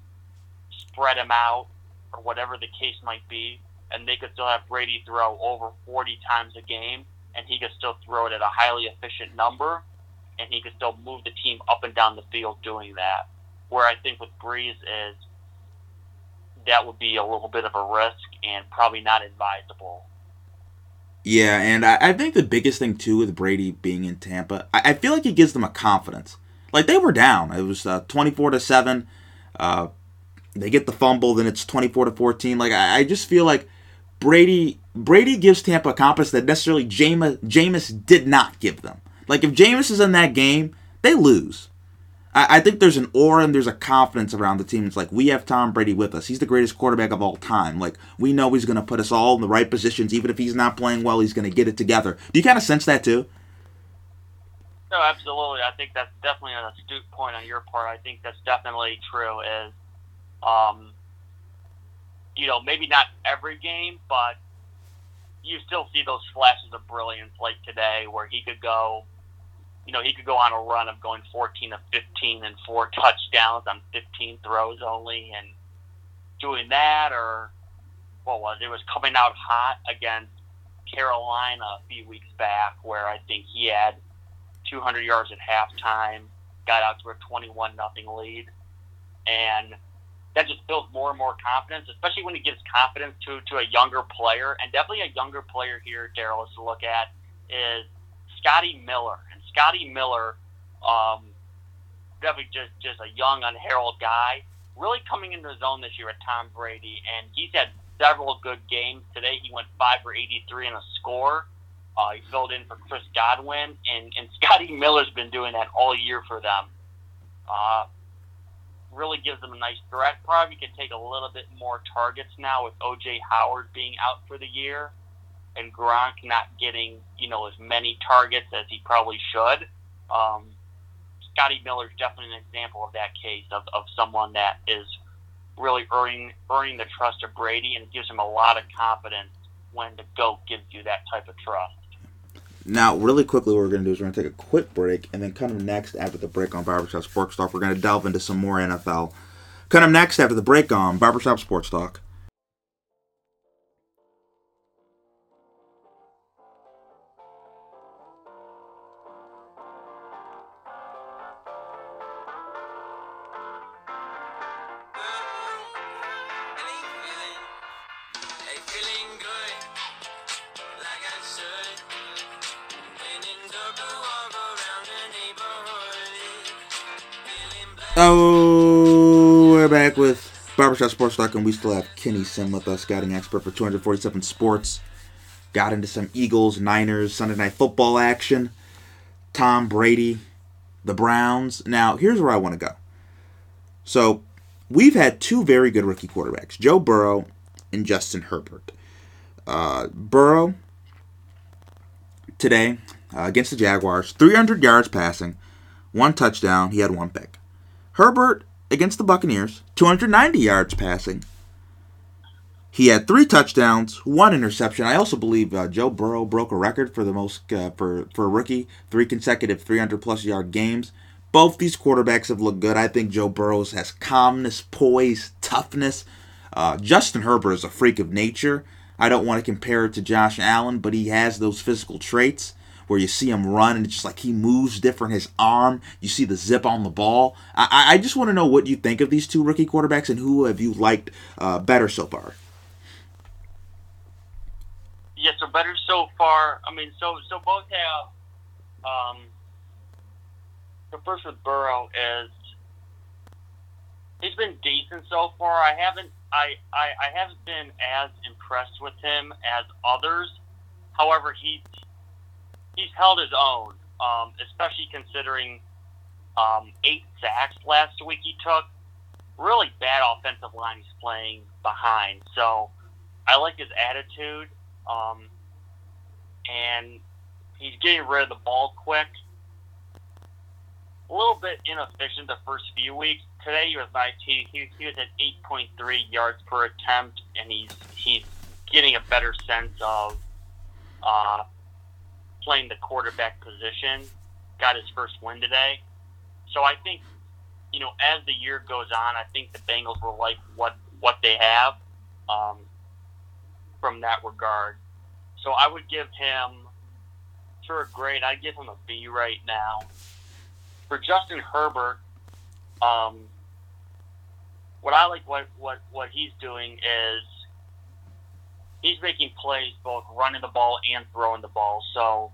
spread him out or whatever the case might be, and they could still have Brady throw over 40 times a game, and he could still throw it at a highly efficient number, and he could still move the team up and down the field doing that. Where I think with Brees is that would be a little bit of a risk and probably not advisable. Yeah, and I, I think the biggest thing too with Brady being in Tampa, I, I feel like he gives them a confidence. Like they were down, it was uh, twenty-four to seven. Uh, they get the fumble, then it's twenty-four to fourteen. Like I, I just feel like Brady Brady gives Tampa a confidence that necessarily Jameis, Jameis did not give them. Like if Jameis is in that game, they lose. I, I think there's an aura and there's a confidence around the team. It's like we have Tom Brady with us. He's the greatest quarterback of all time. Like we know he's to put us all in the right positions, even if he's not playing well. He's to get it together. Do you kind of sense that too? No, absolutely. I think that's definitely an astute point on your part. I think that's definitely true. Is um, you know, maybe not every game, but you still see those flashes of brilliance like today where he could go, you know, he could go on a run of going 14 to 15 and four touchdowns on 15 throws only and doing that or what was it? It was coming out hot against Carolina a few weeks back where I think he had 200 yards at halftime, got out to a 21 nothing lead, and that just builds more and more confidence, especially when he gives confidence to, to a younger player. And definitely a younger player here, Daryl, is to look at is Scotty Miller. And Scotty Miller, um, definitely just, just a young, unheralded guy, really coming into his own this year at Tom Brady. And he's had several good games. Today he went 5 for 83 and a score. Uh, he filled in for Chris Godwin. And, and Scotty Miller's been doing that all year for them. Uh, really gives them a nice threat. Probably could take a little bit more targets now with OJ Howard being out for the year and Gronk not getting, you know, as many targets as he probably should. Um, Scotty Miller's definitely an example of that case of, of someone that is really earning earning the trust of Brady and gives him a lot of confidence when the GOAT gives you that type of trust. Now, really quickly, what we're going to do is we're going to take a quick break, and then kind of next, after the break on Barbershop Sports Talk, we're going to delve into some more NFL. Kind of next, after the break on Barbershop Sports Talk. Sports Talk, and we still have Kenny Sim with us, scouting expert for 247 Sports. Got into some Eagles, Niners, Sunday Night Football action. Tom Brady, the Browns. Now, here's where I want to go. So, we've had two very good rookie quarterbacks, Joe Burrow and Justin Herbert. Uh, Burrow today uh, against the Jaguars, 300 yards passing, one touchdown. He had one pick. Herbert against the Buccaneers, 290 yards passing. He had three touchdowns, one interception. I also believe uh, Joe Burrow broke a record for the most uh, for for a rookie, three consecutive 300 plus yard games. Both these quarterbacks have looked good. I think Joe Burrow's has calmness, poise, toughness. Uh, Justin Herbert is a freak of nature. I don't want to compare it to Josh Allen, but he has those physical traits where you see him run and it's just like he moves different. His arm, you see the zip on the ball. I, I just want to know what you think of these two rookie quarterbacks and who have you liked uh, better so far. Yeah, so better so far. I mean, so so both have. Um, the first with Burrow is he's been decent so far. I haven't I, I, I haven't been as impressed with him as others. However, he's he's held his own, um, especially considering um, eight sacks last week he took. Really bad offensive line he's playing behind. So I like his attitude, um, and he's getting rid of the ball quick. A little bit inefficient the first few weeks. Today he was nice. He, he, he was at 8.3 yards per attempt, and he's he's getting a better sense of uh, playing the quarterback position. Got his first win today. So I think, you know, as the year goes on, I think the Bengals will like what what they have um, from that regard. So I would give him for a grade. I'd give him a B right now. For Justin Herbert, um, what I like what, what what he's doing is he's making plays both running the ball and throwing the ball. So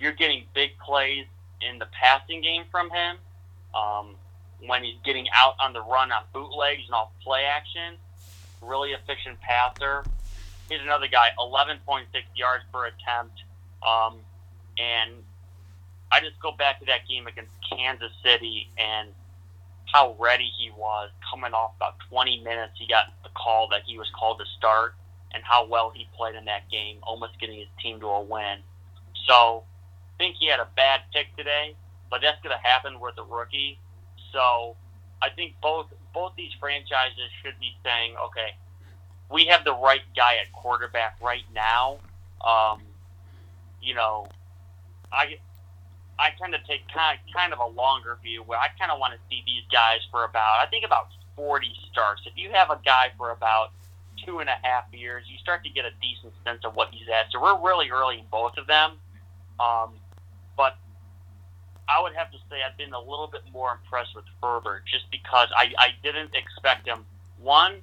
you're getting big plays in the passing game from him. Um, when he's getting out on the run on bootlegs and off play action, really efficient passer. He's another guy, 11.6 yards per attempt. Um, and I just go back to that game against Kansas City and how ready he was coming off about 20 minutes. He got the call that he was called to start and how well he played in that game, almost getting his team to a win. So think he had a bad pick today, but that's going to happen with a rookie. So I think both both these franchises should be saying, okay, we have the right guy at quarterback right now. Um, you know, I I tend to take kind of, kind of a longer view where I kind of want to see these guys for about I think about 40 starts. If you have a guy for about two and a half years, you start to get a decent sense of what he's at. So we're really early in both of them. Um, but I would have to say I've been a little bit more impressed with Herbert just because I, I didn't expect him, one,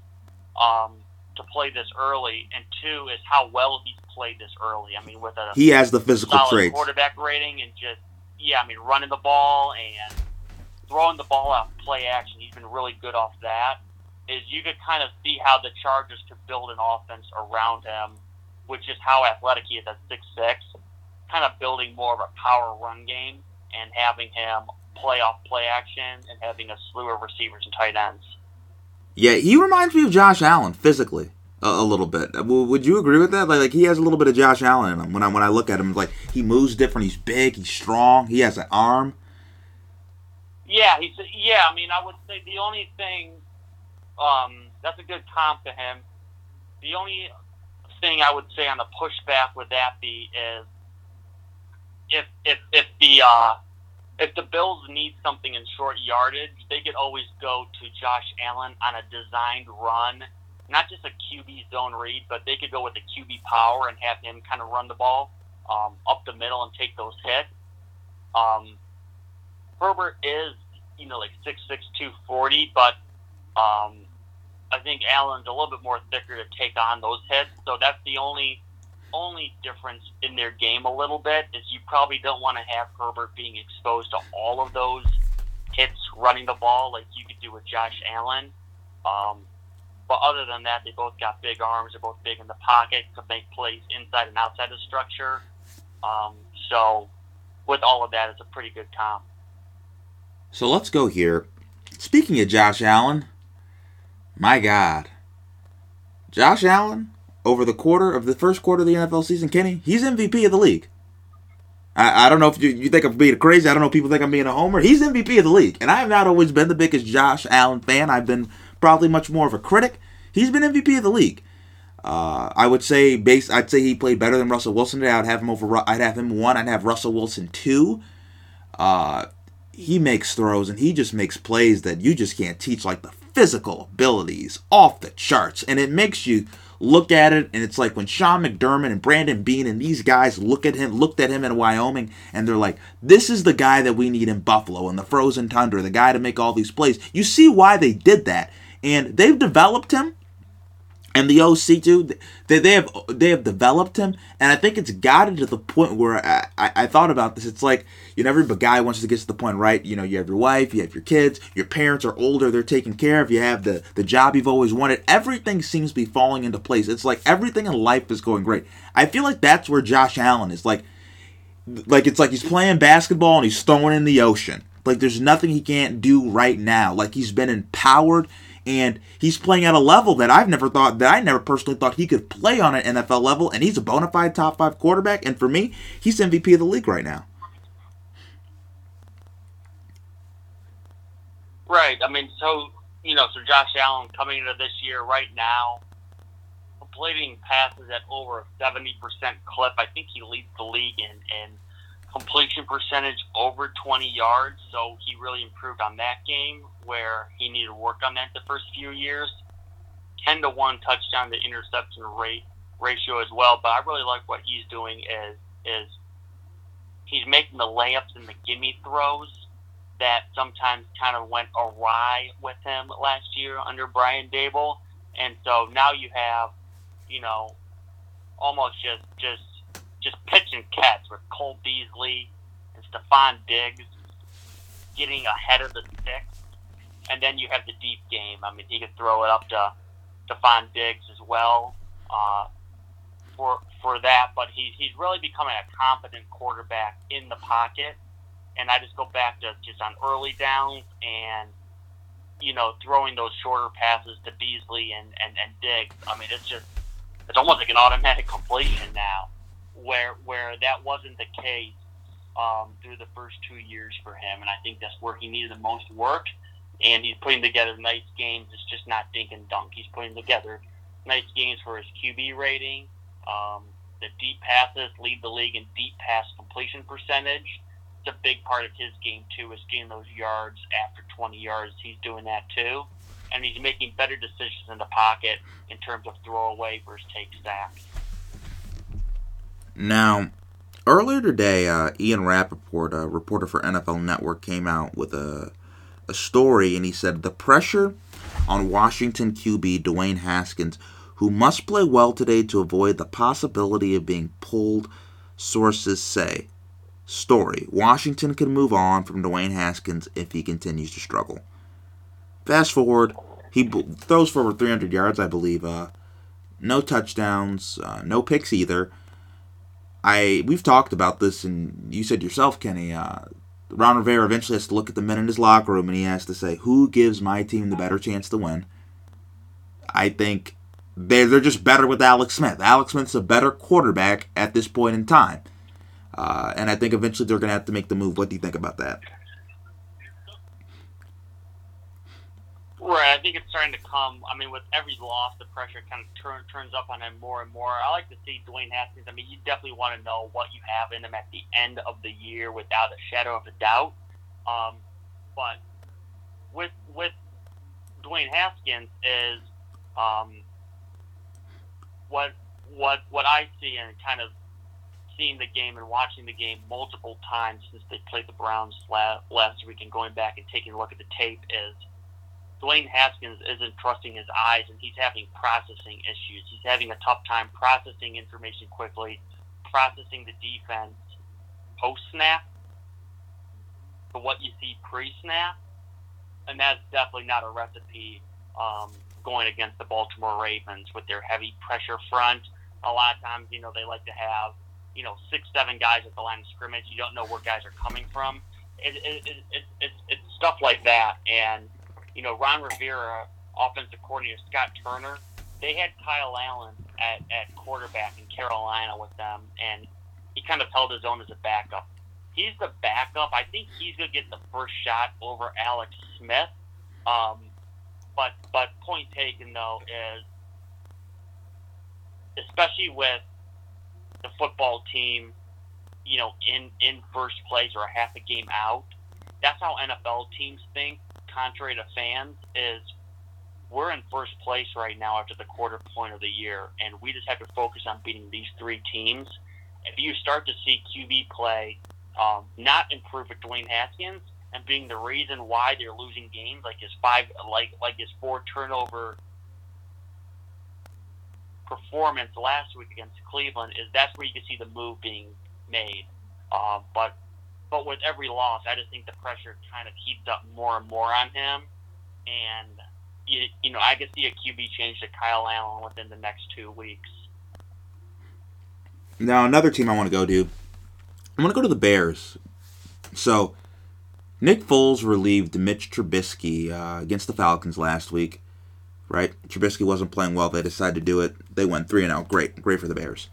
um, to play this early, and two, is how well he's played this early. I mean, with a He has the physical traits. quarterback rating and just, yeah, I mean, running the ball and throwing the ball out play action. He's been really good off that. Is you could kind of see how the Chargers could build an offense around him, which is how athletic he is at six six kind of building more of a power run game and having him play off play action and having a slew of receivers and tight ends. Yeah, he reminds me of Josh Allen physically a, a little bit. W- Would you agree with that? Like, like he has a little bit of Josh Allen in him. When I when I look at him, like he moves different. He's big. He's strong. He has an arm. Yeah, he's yeah. I mean, I would say the only thing um, that's a good comp to him. The only thing I would say on the pushback would that be is if if if the uh, if the Bills need something in short yardage, they could always go to Josh Allen on a designed run, not just a QB zone read, but they could go with the QB power and have him kind of run the ball um, up the middle and take those hits. Um, Herbert is you know like six six two forty, but um, I think Allen's a little bit more thicker to take on those hits. So that's the only only difference in their game a little bit is you probably don't want to have Herbert being exposed to all of those hits running the ball like you could do with Josh Allen. Um, but other than that, they both got big arms. They're both big in the pocket to make plays inside and outside the structure. Um, so, with all of that, it's a pretty good comp. So let's go here. Speaking of Josh Allen, my God, Josh Allen over the quarter of the first quarter of the NFL season, Kenny, he's MVP of the league. I, I don't know if you, you think I'm being crazy. I don't know if people think I'm being a homer. He's MVP of the league, and I have not always been the biggest Josh Allen fan. I've been probably much more of a critic. He's been MVP of the league. Uh, I would say base. I'd say he played better than Russell Wilson today. I'd have him over. I'd have him one. I'd have Russell Wilson two. Uh, he makes throws and he just makes plays that you just can't teach, like the physical abilities off the charts, and it makes you look at it and it's like when Sean McDermott and Brandon Beane and these guys look at him, looked at him in Wyoming, and they're like, "This is the guy that we need in Buffalo in the frozen tundra, the guy to make all these plays." You see why they did that, and they've developed him and the OC too, they, they have they have developed him, and I think it's gotten to the point where I, I, I, thought about this. It's like you know every guy wants to get to the point, right? You know, you have your wife, you have your kids, your parents are older, they're taken care of. You have the the job you've always wanted. Everything seems to be falling into place. It's like everything in life is going great. I feel like that's where Josh Allen is. Like, like it's like he's playing basketball and he's throwing in the ocean. Like there's nothing he can't do right now. Like he's been empowered and he's playing at a level that I've never thought that I never personally thought he could play on an NFL level, and he's a bona fide top five quarterback. And for me, he's MVP of the league right now. Right. I mean, so you know, so Josh Allen coming into this year right now, completing passes at over a seventy percent clip. I think he leads the league in in completion percentage over 20 yards, so he really improved on that game where he needed to work on that the first few years. 10 to 1 touchdown to interception rate ratio as well, but I really like what he's doing is is he's making the layups and the gimme throws that sometimes kind of went awry with him last year under Brian Daboll. And so now you have, you know, almost just just just pitching catch with Cole Beasley and Stefon Diggs getting ahead of the sticks. And then you have the deep game. I mean, he could throw it up to Stefon Diggs as well uh, for for that. But he's he's really becoming a competent quarterback in the pocket. And I just go back to just on early downs and you know throwing those shorter passes to Beasley and and, and Diggs. I mean, it's just it's almost like an automatic completion now where where that wasn't the case um, through the first two years for him, and I think that's where he needed the most work. And he's putting together nice games. It's just not dink and dunk. He's putting together nice games for his QB rating. Um, the deep passes lead the league in deep pass completion percentage. It's a big part of his game too, is getting those yards after 20 yards. He's doing that too, and he's making better decisions in the pocket in terms of throwaway versus take sacks. Now, earlier today, uh, Ian Rapoport, a reporter for NFL Network, came out with a, a story and he said the pressure on Washington QB Dwayne Haskins, who must play well today to avoid the possibility of being pulled, sources say. Story Washington can move on from Dwayne Haskins if he continues to struggle. Fast forward, he b- throws for over 300 yards, I believe. Uh, no touchdowns, uh, no picks either. I we've talked about this, and you said yourself, Kenny. Uh, Ron Rivera eventually has to look at the men in his locker room, and he has to say, "Who gives my team the better chance to win?" I think they're they're just better with Alex Smith. Alex Smith's a better quarterback at this point in time, uh, and I think eventually they're going to have to make the move. What do you think about that? Right, I think it's starting to come. I mean, with every loss, the pressure kind of turn, turns up on him more and more. I like to see Dwayne Haskins. I mean, you definitely want to know what you have in him at the end of the year, without a shadow of a doubt. Um, but with with Dwayne Haskins is um, what what what I see and kind of seeing the game and watching the game multiple times since they played the Browns last week and going back and taking a look at the tape is Dwayne Haskins isn't trusting his eyes and he's having processing issues. He's having a tough time processing information quickly, processing the defense post snap to what you see pre snap. and that's definitely not a recipe um, going against the Baltimore Ravens with their heavy pressure front. A lot of times, you know, they like to have, you know, six, seven guys at the line of scrimmage. You don't know where guys are coming from. It, it, it, it, it, it's stuff like that. And, you know, Ron Rivera, offensive coordinator Scott Turner, they had Kyle Allen at, at quarterback in Carolina with them, and he kind of held his own as a backup. He's the backup. I think he's going to get the first shot over Alex Smith. Um, but but point taken though is especially with the football team, you know, in in first place or a half a game out. That's how NFL teams think. Contrary to fans, is we're in first place right now after the quarter point of the year, and we just have to focus on beating these three teams. If you start to see QB play um, not improve with Dwayne Haskins, and being the reason why they're losing games, like his five, like like his four turnover performance last week against Cleveland, is that's where you can see the move being made. Uh, but but with every loss, I just think the pressure kind of heaps up more and more on him, and you, you know I could see a QB change to Kyle Allen within the next two weeks. Now another team I want to go to. I want to go to the Bears. So Nick Foles relieved Mitch Trubisky uh, against the Falcons last week. Right, Trubisky wasn't playing well. They decided to do it. They went three and out. Great, great for the Bears.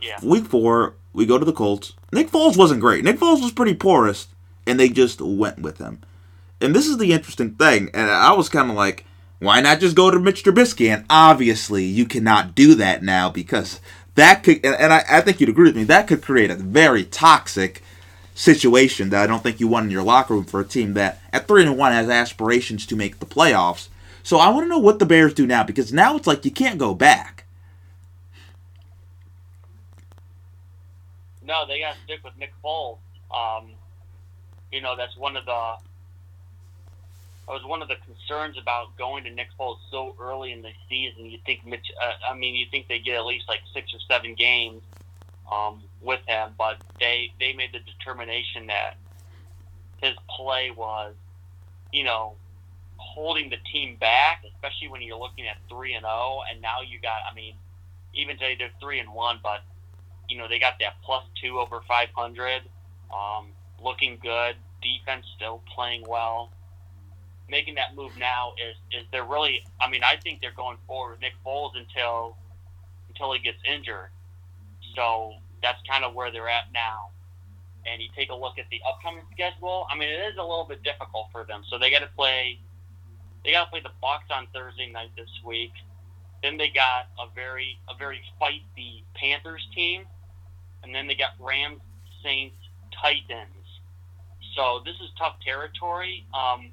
Yeah. Week four, we go to the Colts. Nick Foles wasn't great. Nick Foles was pretty porous, and they just went with him. And this is the interesting thing. And I was kind of like, why not just go to Mitch Trubisky? And obviously, you cannot do that now because that could, and I, I think you'd agree with me, that could create a very toxic situation that I don't think you want in your locker room for a team that at three and one has aspirations to make the playoffs. So I want to know what the Bears do now because now it's like you can't go back. No, they got to stick with Nick Foles. Um, you know, that's one of the that was one of the concerns about going to Nick Foles so early in the season. You think Mitch? Uh, I mean, you think they get at least like six or seven games um, with him, but they they made the determination that his play was, you know, holding the team back, especially when you're looking at three and zero, oh, and now you got. I mean, even today they're three and one, but you know they got that plus two over 500, um, looking good. Defense still playing well. Making that move now is is they're really. I mean, I think they're going forward with Nick Foles until until he gets injured. So that's kind of where they're at now. And you take a look at the upcoming schedule. I mean, it is a little bit difficult for them. So they got to play. They got to play the Bucs on Thursday night this week. Then they got a very a very feisty Panthers team, and then they got Rams, Saints, Titans. So this is tough territory. Um,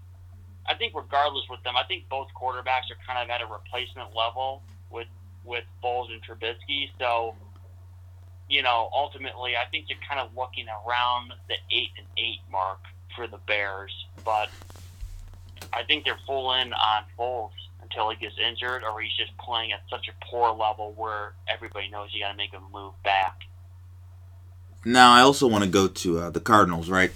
I think regardless with them, I think both quarterbacks are kind of at a replacement level with with Foles and Trubisky. So you know, ultimately, I think you're kind of looking around the eight and eight mark for the Bears, but I think they're full in on Foles until he gets injured or he's just playing at such a poor level where everybody knows you got to make a move back. Now, I also want to go to uh, the Cardinals, right?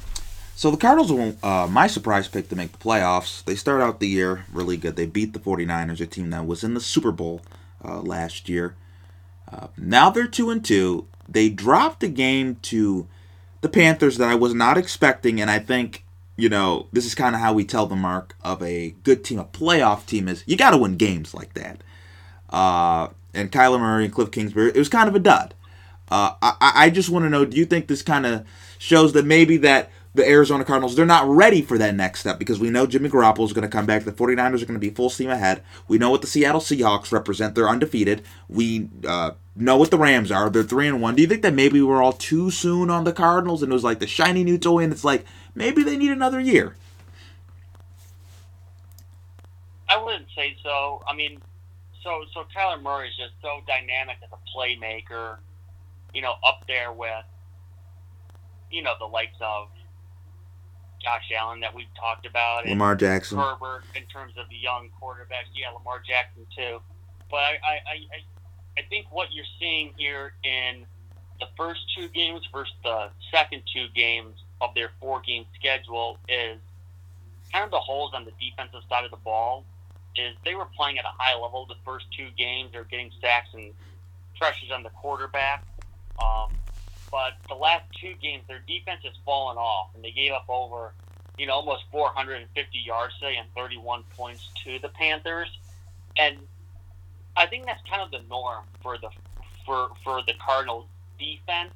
So the Cardinals were uh, my surprise pick to make the playoffs. They start out the year really good. They beat the 49ers, a team that was in the Super Bowl uh, last year. Uh, now they're two and two. They dropped a game to the Panthers that I was not expecting, and I think you know this is kind of how we tell the mark of a good team, a playoff team is you got to win games like that. Uh, and Kyler Murray and Kliff Kingsbury, it was kind of a dud. Uh, I, I just want to know, do you think this kind of shows that maybe that the Arizona Cardinals, they're not ready for that next step because we know Jimmy Garoppolo is going to come back. The 49ers are going to be full steam ahead. We know what the Seattle Seahawks represent. They're undefeated. We uh, know what the Rams are. They're 3 and 1. Do you think that maybe we're all too soon on the Cardinals and it was like the shiny new toy and it's like maybe they need another year? I wouldn't say so. I mean, so so Kyler Murray is just so dynamic as a playmaker, you know, up there with, you know, the likes of Josh Allen that we've talked about. Lamar Jackson. Herbert in terms of the young quarterbacks. Yeah, Lamar Jackson too. But I, I, I, I think what you're seeing here in the first two games versus the second two games of their four game schedule is kind of the holes on the defensive side of the ball is they were playing at a high level the first two games. They're getting sacks and pressures on the quarterback. Um, but the last two games, their defense has fallen off, and they gave up over, you know, almost 450 yards today and 31 points to the Panthers. And I think that's kind of the norm for the for for the Cardinals defense.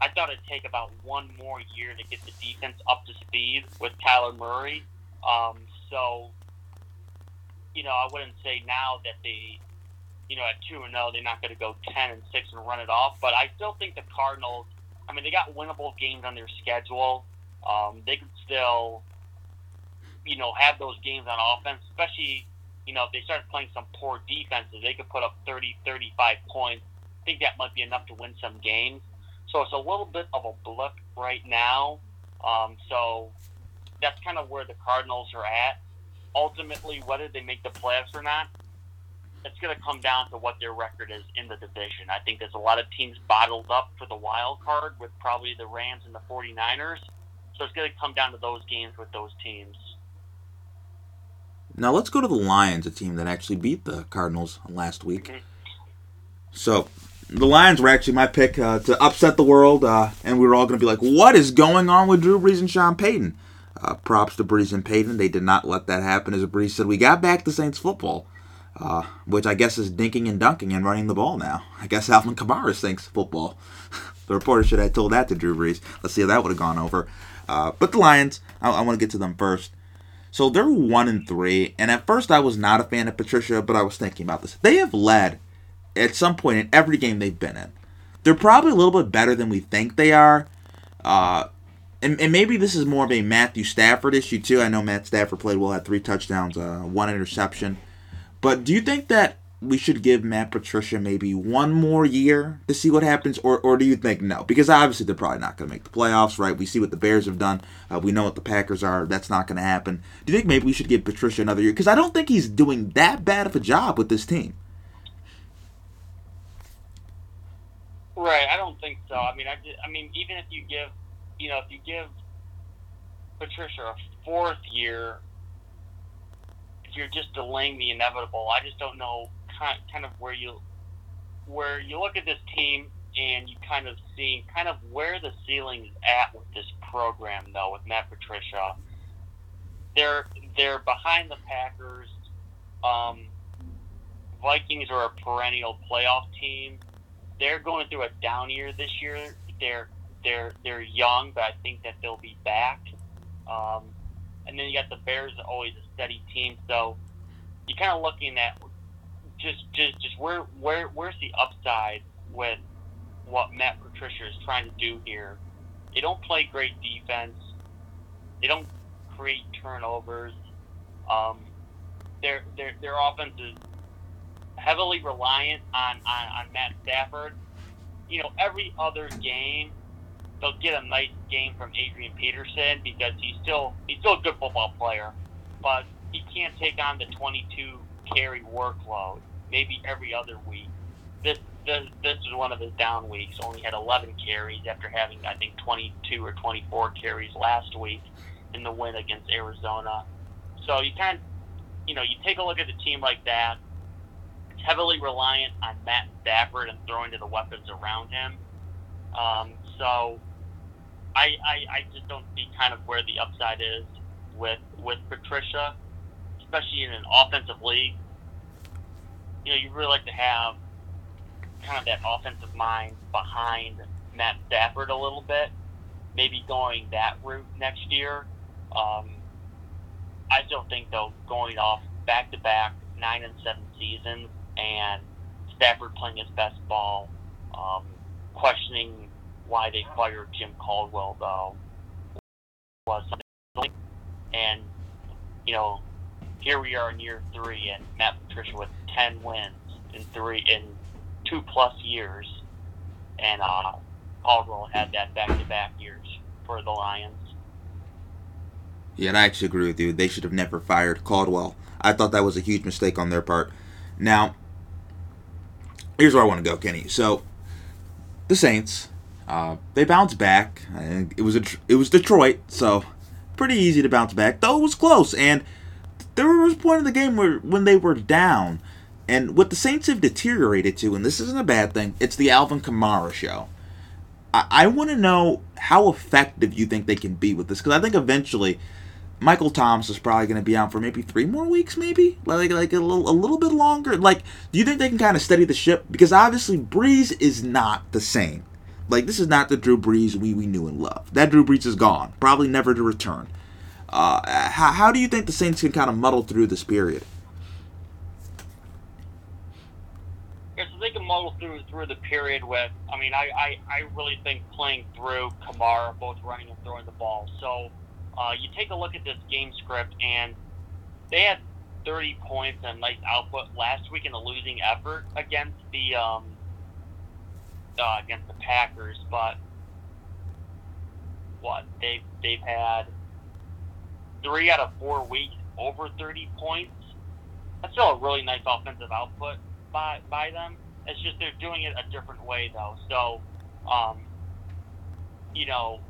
I thought it'd take about one more year to get the defense up to speed with Kyler Murray. Um, so, you know, I wouldn't say now that they, you know, at two and zero, they're not going to go ten and six and run it off. But I still think the Cardinals. I mean, they got winnable games on their schedule. Um, they could still, you know, have those games on offense, especially, you know, if they start playing some poor defenses, they could put up 30, 35 points. I think that might be enough to win some games. So it's a little bit of a blip right now. Um, so that's kind of where the Cardinals are at. Ultimately, whether they make the playoffs or not, it's going to come down to what their record is in the division. I think there's a lot of teams bottled up for the wild card with probably the Rams and the 49ers. So it's going to come down to those games with those teams. Now let's go to the Lions, a team that actually beat the Cardinals last week. Mhm. So the Lions were actually my pick uh, to upset the world, uh, and we were all going to be like, "What is going on with Drew Brees and Sean Payton?" Uh, props to Brees and Payton; they did not let that happen. As Brees said, "We got back to Saints football," uh, which I guess is dinking and dunking and running the ball now. I guess Alvin Kamara thinks football. the reporter should have told that to Drew Brees. Let's see how that would have gone over. Uh, but the Lions, I, I want to get to them first. So they're one and three, and at first I was not a fan of Patricia, but I was thinking about this. They have led at some point in every game they've been in. They're probably a little bit better than we think they are. Uh, and, and maybe this is more of a Matthew Stafford issue too. I know Matt Stafford played well, had three touchdowns, uh, one interception. But do you think that we should give Matt Patricia maybe one more year to see what happens, or, or do you think no? Because obviously they're probably not going to make the playoffs, right? We see what the Bears have done. Uh, we know what the Packers are. That's not going to happen. Do you think maybe we should give Patricia another year? Because I don't think he's doing that bad of a job with this team. Right, I don't think so. I mean, I, I mean, even if you give, you know, if you give Patricia a fourth year, you're just delaying the inevitable, I just don't know kind kind of where you where you look at this team and you kind of see kind of where the ceiling is at with this program, though, with Matt Patricia. They're they're behind the Packers. Um, Vikings are a perennial playoff team they're going through a down year this year. They're they're they're young, but I think that they'll be back. Um, and then you got the Bears, always a steady team. So you're kind of looking at just just just where where where's the upside with what Matt Patricia is trying to do here. They don't play great defense. They don't create turnovers. Um, their their their offense is heavily reliant on, on, on Matt Stafford. You know, every other game they'll get a nice game from Adrian Peterson because he's still he's still a good football player, but he can't take on the 22 carry workload. Maybe every other week. This this this is one of his down weeks. Only had 11 carries after having I think 22 or 24 carries last week in the win against Arizona. So you kind of, you know, you take a look at a team like that It's heavily reliant on Matt Stafford and throwing to the weapons around him. Um, so I, I I just don't see kind of where the upside is with with Patricia, especially in an offensive league. You know, you really like to have kind of that offensive mind behind Matt Stafford a little bit. Maybe going that route next year. Um, I still think though going off back to back nine and seven seasons and Stafford playing his best ball. Um, questioning why they fired Jim Caldwell though was something. And you know, here we are in year three, and Matt Patricia with ten wins in three in two plus years, and uh, Caldwell had that back to back years for the Lions. Yeah, and I actually agree with you. They should have never fired Caldwell. I thought that was a huge mistake on their part. Now, here's where I want to go, Kenny. So, the Saints, uh, they bounced back. It was a, it was Detroit, so pretty easy to bounce back. Though it was close, and there was a point in the game where when they were down, and what the Saints have deteriorated to, and this isn't a bad thing, it's the Alvin Kamara show. I, I want to know how effective you think they can be with this, because I think eventually Michael Thomas is probably going to be out for maybe three more weeks, maybe like like a little a little bit longer. Like, do you think they can kind of steady the ship? Because obviously Brees is not the same. Like, this is not the Drew Brees we we knew and loved. That Drew Brees is gone, probably never to return. Uh, how, how do you think the Saints can kind of muddle through this period? Yeah, so they can muddle through through the period with. I mean, I, I, I really think playing through Kamara, both running and throwing the ball. So uh, you take a look at this game script, and they had 30 points and nice output last week in a losing effort against the um, uh, against the Packers. But what they they've had three out of four weeks over 30 points. That's still a really nice offensive output by by them. It's just they're doing it a different way though. So, um, you know,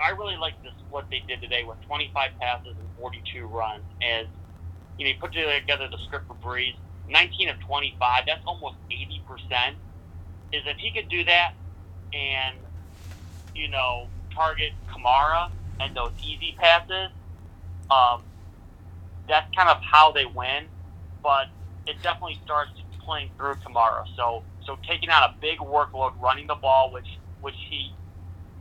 I really like this what they did today with 25 passes and 42 runs. As you know, you put together the script for Brees, 19 of 25. That's almost 80 percent. Is if he could do that and you know target Kamara and those easy passes, um, that's kind of how they win. But it definitely starts playing through Kamara. So so taking on a big workload, running the ball, which which he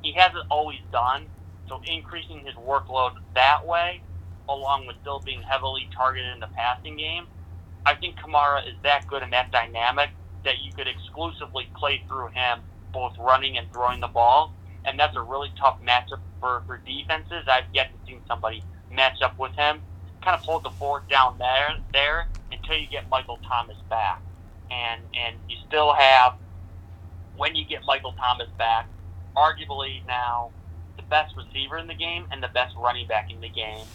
he hasn't always done. So increasing his workload that way, along with still being heavily targeted in the passing game, I think Kamara is that good in that dynamic that you could exclusively play through him, both running and throwing the ball. And that's a really tough matchup for, for defenses. I've yet to see somebody match up with him. Kind of hold the fort down there there until you get Michael Thomas back. And and you still have when you get Michael Thomas back, arguably now the best receiver in the game and the best running back in the game.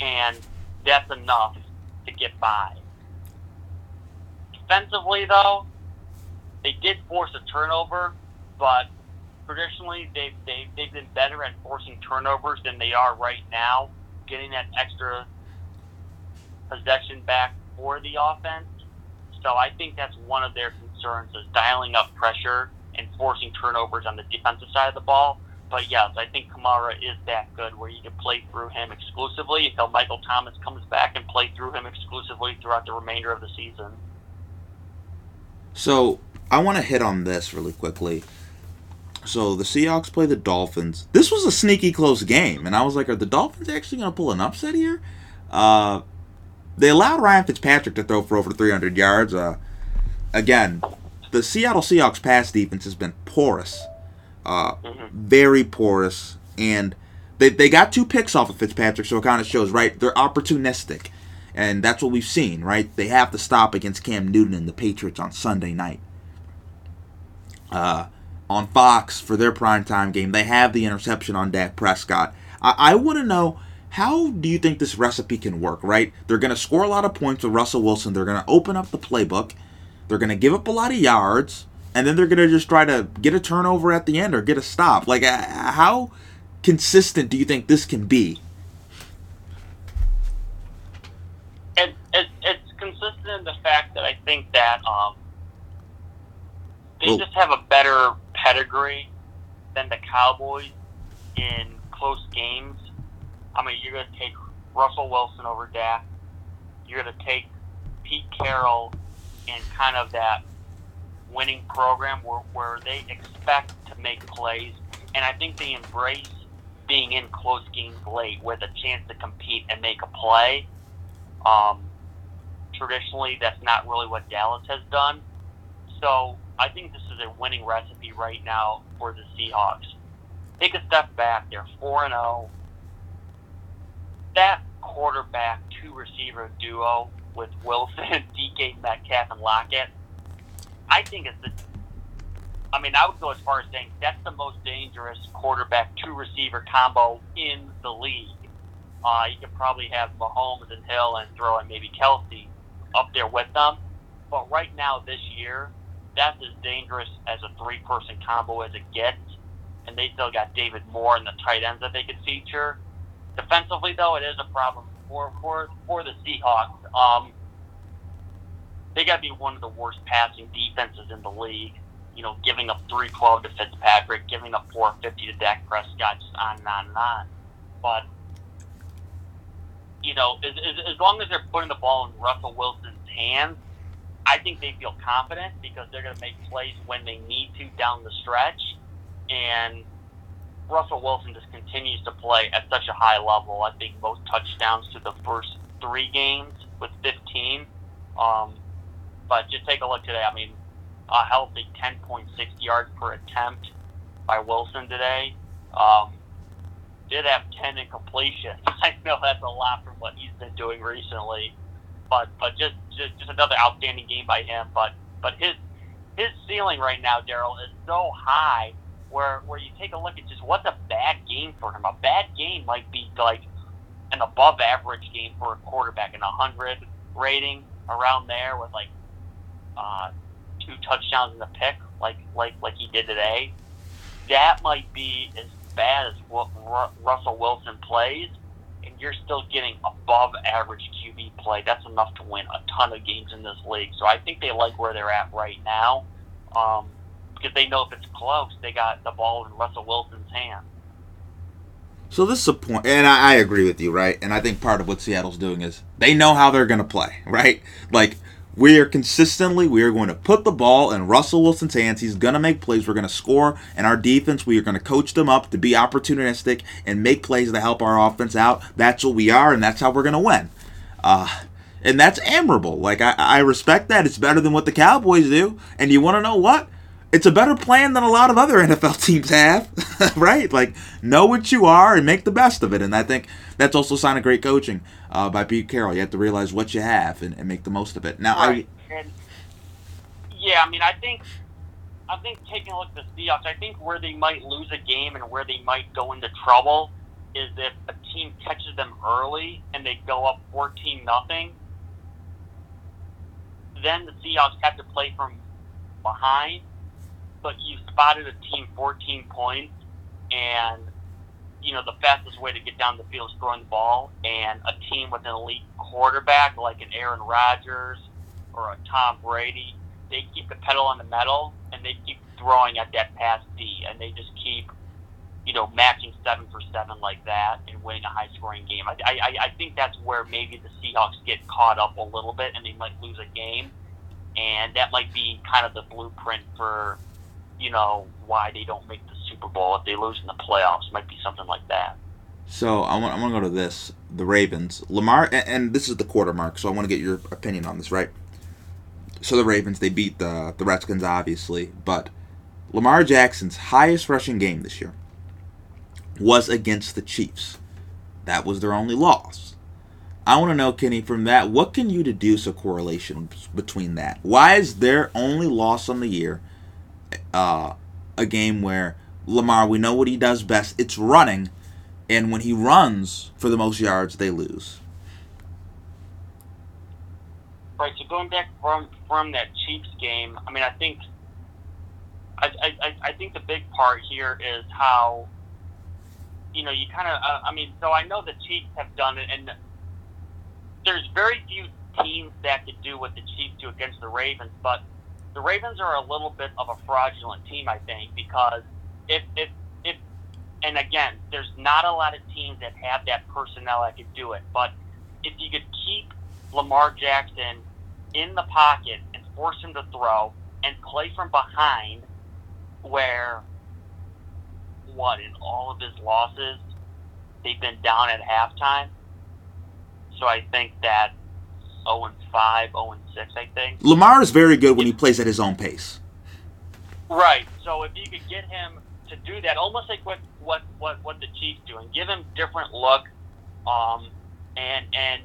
And that's enough to get by. Defensively, though, they did force a turnover, but traditionally they've, they've, they've been better at forcing turnovers than they are right now, getting that extra possession back for the offense. So I think that's one of their concerns is dialing up pressure and forcing turnovers on the defensive side of the ball. But yes, I think Kamara is that good where you can play through him exclusively until Michael Thomas comes back and play through him exclusively throughout the remainder of the season. So I want to hit on this really quickly. So the Seahawks play the Dolphins. This was a sneaky close game, and I was like, are the Dolphins actually going to pull an upset here? Uh, they allowed Ryan Fitzpatrick to throw for over 300 yards. Uh, again, the Seattle Seahawks pass defense has been porous, uh, Mhm. very porous, and they, they got two picks off of Fitzpatrick, so it kind of shows, right? They're opportunistic, and that's what we've seen, right? They have to stop against Cam Newton and the Patriots on Sunday night. Uh, on Fox for their primetime game, they have the interception on Dak Prescott. I, I want to know how do you think this recipe can work, right? They're going to score a lot of points with Russell Wilson. They're going to open up the playbook. They're going to give up a lot of yards. And then they're going to just try to get a turnover at the end or get a stop. Like, uh, how consistent do you think this can be? it, it, it's consistent in the fact that I think that um, they Well- just have a better pedigree than the Cowboys in close games. I mean, you're going to take Russell Wilson over Dak. You're going to take Pete Carroll in kind of that winning program where, where they expect to make plays. And I think they embrace being in close games late with a chance to compete and make a play. Um, traditionally, that's not really what Dallas has done. So I think this is a winning recipe right now for the Seahawks. Take a step back; they're four and zero. That quarterback two receiver duo with Wilson, DK Metcalf, and Lockett. I think it's the. I mean, I would go as far as saying that's the most dangerous quarterback two receiver combo in the league. Uh, you could probably have Mahomes and Hill and throw in maybe Kelsey up there with them. But right now, this year, that's as dangerous as a three person combo as it gets. And they still got David Moore and the tight ends that they could feature. Defensively, though, it is a problem for for for the Seahawks. Um, they got to be one of the worst passing defenses in the league. You know, giving up 312 to Fitzpatrick, giving up 450 to Dak Prescott, just on and on and on. But you know, as, as, as long as they're putting the ball in Russell Wilson's hands, I think they feel confident because they're going to make plays when they need to down the stretch. And Russell Wilson just continues to play at such a high level. I think most touchdowns to the first three games with 15. Um, but just take a look today. I mean, a healthy 10.6 yards per attempt by Wilson today. Um, did have 10 incompletions. I know that's a lot from what he's been doing recently, but but just just, just another outstanding game by him. But but his his ceiling right now, Daryl, is so high where where you take a look at just what's a bad game for him. A bad game might be like an above average game for a quarterback, in a hundred rating around there with like uh, two touchdowns in the pick, like like like he did today. That might be as bad as what Russell Wilson plays, and you're still getting above average QB play. That's enough to win a ton of games in this league. So I think they like where they're at right now. Um, because they know if it's close, they got the ball in Russell Wilson's hand. So this is a point, and I, I, agree with you, right? And I think part of what Seattle's doing is they know how they're going to play, right? Like we are consistently, we are going to put the ball in Russell Wilson's hands. He's going to make plays. We're going to score. And our defense, we are going to coach them up to be opportunistic and make plays to help our offense out. That's what we are, and that's how we're going to win. Uh, and that's admirable. Like, I, I respect that. It's better than what the Cowboys do. And you want to know what? It's a better plan than a lot of other NFL teams have, right? Like, know what you are and make the best of it. And I think that's also a sign of great coaching uh, by Pete Carroll. You have to realize what you have and, and make the most of it. Now, right. I, and yeah, I mean, I think I think taking a look at the Seahawks, I think where they might lose a game and where they might go into trouble is if a team catches them early and they go up fourteen nothing. Then the Seahawks have to play from behind, but you spotted a team 14 points, and you know, the fastest way to get down the field is throwing the ball, and a team with an elite quarterback like an Aaron Rodgers or a Tom Brady, they keep the pedal on the metal and they keep throwing at that pass D, and they just keep, you know, matching seven for seven like that and winning a high scoring game. I, I, I think that's where maybe the Seahawks get caught up a little bit and they might lose a game, and that might be kind of the blueprint for, you know, why they don't make the Super Bowl if they lose in the playoffs. It Might be something like that. So I want I want to go to this the Ravens Lamar and, and this is the quarter mark. So I want to get your opinion on this, right? So the Ravens they beat the the Redskins obviously, but Lamar Jackson's highest rushing game this year was against the Chiefs. That was their only loss. I want to know, Kenny, from that, what can you deduce a correlation between that? Why is their only loss on the year uh, a game where Lamar, we know what he does best. It's running. And when he runs for the most yards, they lose. Right. So going back from from that Chiefs game, I mean, I think, I I, I think the big part here is how, you know, you kind of, uh, I mean, so I know the Chiefs have done it, and there's very few teams that could do what the Chiefs do against the Ravens, but the Ravens are a little bit of a fraudulent team, I think, because if if if and again, there's not a lot of teams that have that personnel that could do it. But if you could keep Lamar Jackson in the pocket and force him to throw and play from behind, where what in all of his losses they've been down at halftime. So I think that 0 and 5, 0 and 6, I think. Lamar is very good when he plays at his own pace. Right. So if you could get him to do that, almost like what what what, what the Chiefs doing, give him different look, um, and and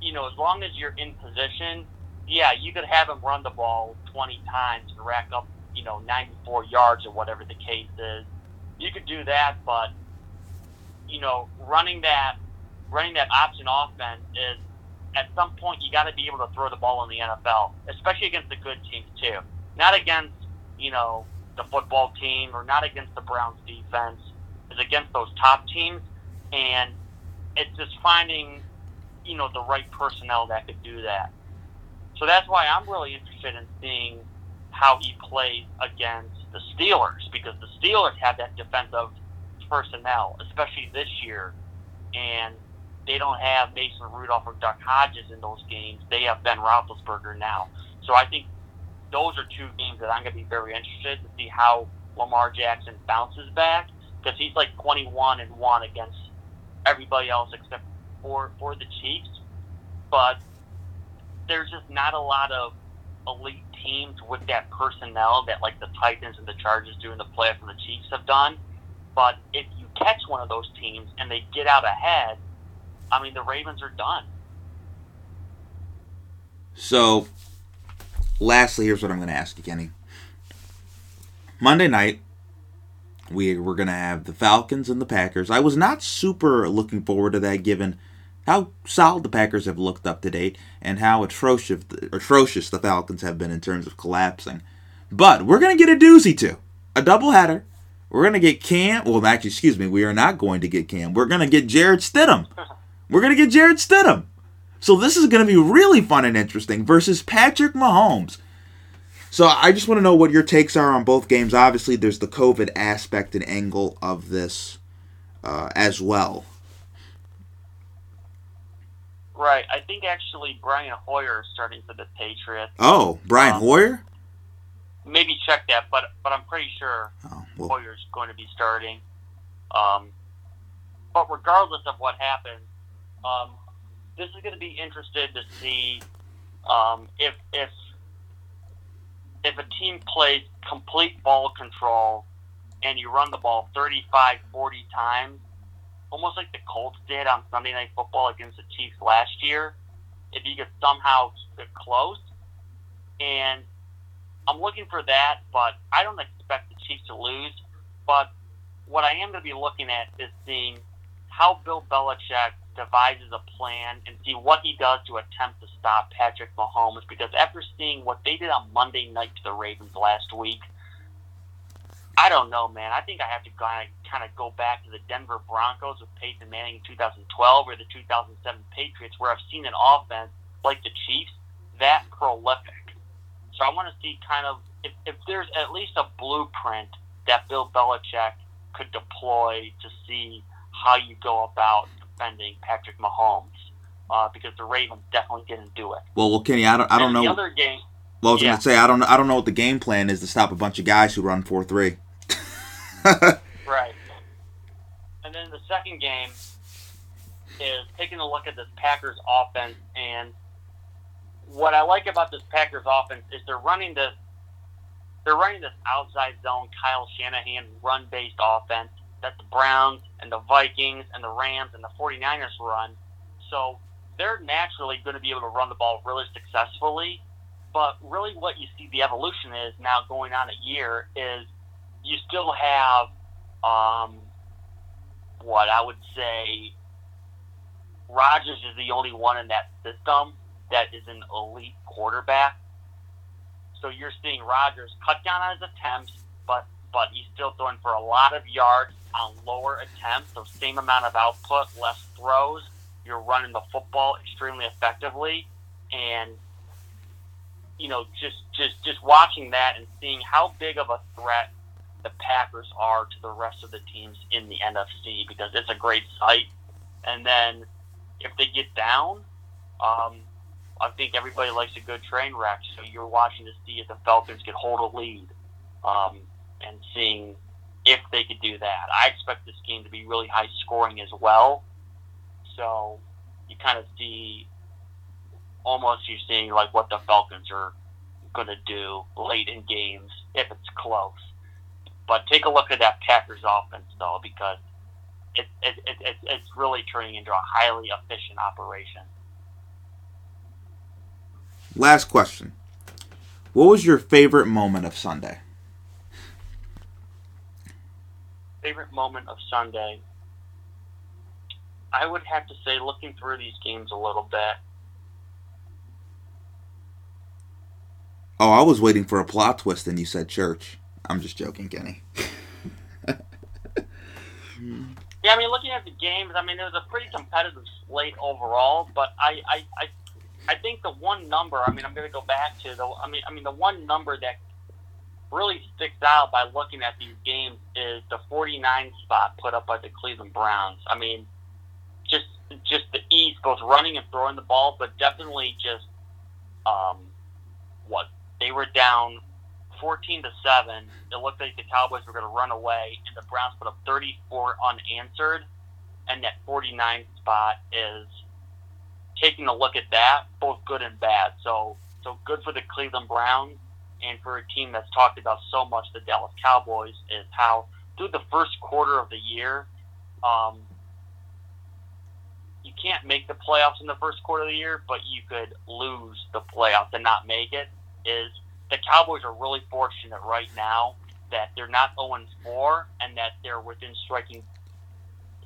you know, as long as you're in position, yeah, you could have him run the ball 20 times and rack up, you know, 94 yards or whatever the case is. You could do that, but you know, running that running that option offense is at some point you got to be able to throw the ball in the NFL, especially against the good teams too. Not against you know the football team or not against the Browns defense, is against those top teams. and it's just finding, you know, the right personnel that could do that. So that's why I'm really interested in seeing how he plays against the Steelers because the Steelers have that defensive personnel, especially this year, and they don't have Mason Rudolph or Duck Hodges in those games. They have Ben Roethlisberger now. So I think those are two games that I'm going to be very interested to see how Lamar Jackson bounces back because he's like 21 and one against everybody else except for for the Chiefs. But there's just not a lot of elite teams with that personnel that like the Titans and the Chargers do in the playoffs and the Chiefs have done. But if you catch one of those teams and they get out ahead, I mean the Ravens are done. So, lastly, here's what I'm going to ask you, Kenny. Monday night, we were going to have the Falcons and the Packers. I was not super looking forward to that given how solid the Packers have looked up to date and how atrocious, atrocious the Falcons have been in terms of collapsing. But we're going to get a doozy too. A doubleheader. We're going to get Cam. Well, actually, excuse me. We are not going to get Cam. We're going to get Jarrett Stidham. We're going to get Jarrett Stidham. So this is going to be really fun and interesting versus Patrick Mahomes. So I just want to know what your takes are on both games. Obviously, there's the COVID aspect and angle of this uh, as well. Right. I think actually Brian Hoyer is starting for the Patriots. Oh, Brian Um, Hoyer. Maybe check that, but but I'm pretty sure Oh, well, Hoyer's going to be starting. Um, but regardless of what happens, um, this is going to be interested to see um, if if if a team plays complete ball control and you run the ball 35, 40 times, almost like the Colts did on Sunday Night Football against the Chiefs last year, if you could somehow it close. And I'm looking for that, but I don't expect the Chiefs to lose. But what I am going to be looking at is seeing how Bill Belichick devises a plan and see what he does to attempt to stop Patrick Mahomes. Because after seeing what they did on Monday night to the Ravens last week, I don't know, man. I think I have to kind of, go back to the Denver Broncos with Peyton Manning in 2012 or the 2007 Patriots, where I've seen an offense like the Chiefs that prolific. So I want to see kind of if, if there's at least a blueprint that Bill Belichick could deploy to see how you go about defending Patrick Mahomes, uh, because the Ravens definitely didn't do it. well, well, Kenny, I don't, I don't And know. The other game, well, I was yeah. gonna say I don't, I don't know what the game plan is to stop a bunch of guys who run four three. Right. And then the second game is taking a look at this Packers offense. And what I like about this Packers offense is they're running this they're running this outside zone Kyle Shanahan run based offense that the Browns and the Vikings and the Rams and the 49ers run. So they're naturally going to be able to run the ball really successfully. But really, what you see the evolution is now going on a year is you still have um, what I would say Rodgers is the only one in that system that is an elite quarterback. So you're seeing Rodgers cut down on his attempts, but but he's still throwing for a lot of yards on lower attempts, so same amount of output, less throws. You're running the football extremely effectively, and you know just just just watching that and seeing how big of a threat the Packers are to the rest of the teams in the NFC because it's a great sight. And then if they get down, um, I think everybody likes a good train wreck. So you're watching to see if the Falcons can hold a lead um, and seeing if they could do that. I expect this game to be really high scoring as well. So you kind of see almost you're seeing like what the Falcons are going to do late in games if it's close. But take a look at that Packers offense, though, because it, it, it, it, it's really turning into a highly efficient operation. Last question. What was your favorite moment of Sunday? Favorite moment of Sunday? I would have to say, looking through these games a little bit, Oh, I was waiting for a plot twist and you said church. I'm just joking, Kenny. yeah, I mean, looking at the games, I mean, it was a pretty competitive slate overall. But I, I, I, I think the one number. I mean, I'm going to go back to the. I mean, I mean, the one number that really sticks out by looking at these games is the 49 spot put up by the Cleveland Browns. I mean, just just the ease, both running and throwing the ball, but definitely just um, what they were down 14 to seven. It looked like the Cowboys were going to run away, and the Browns put up 34 unanswered, and that 49 spot is taking a look at that, both good and bad. So so good for the Cleveland Browns and for a team that's talked about so much, the Dallas Cowboys, is how through the first quarter of the year, um, you can't make the playoffs in the first quarter of the year, but you could lose the playoffs and not make it. Is the Cowboys are really fortunate right now that they're not 0 4 and that they're within striking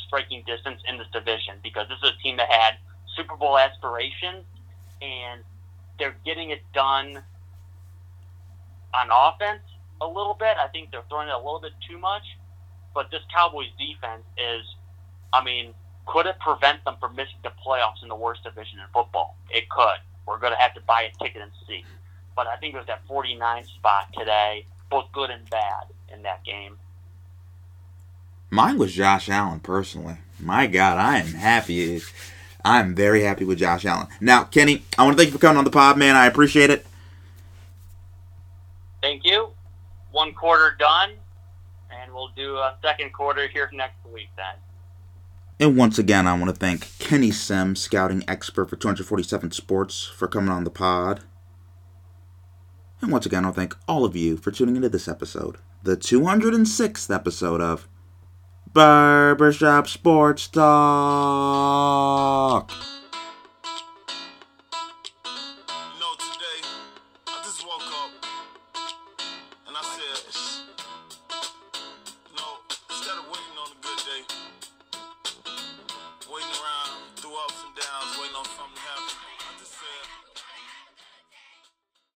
striking distance in this division because this is a team that had Super Bowl aspirations and they're getting it done on offense a little bit. I think they're throwing it a little bit too much. But this Cowboys defense is, I mean, could it prevent them from missing the playoffs in the worst division in football? It could. We're going to have to buy a ticket and see. But I think it was that 49 spot today, both good and bad in that game. Mine was Josh Allen personally. My God, I am happy. I'm very happy with Josh Allen. Now, Kenny, I want to thank you for coming on the pod, man. I appreciate it. Thank you. One quarter done, and we'll do a second quarter here next week then. And once again, I want to thank Kenny Sim, scouting expert for 247 Sports, for coming on the pod. And once again, I'll thank all of you for tuning into this episode, the 206th episode of Barbershop Sports Talk.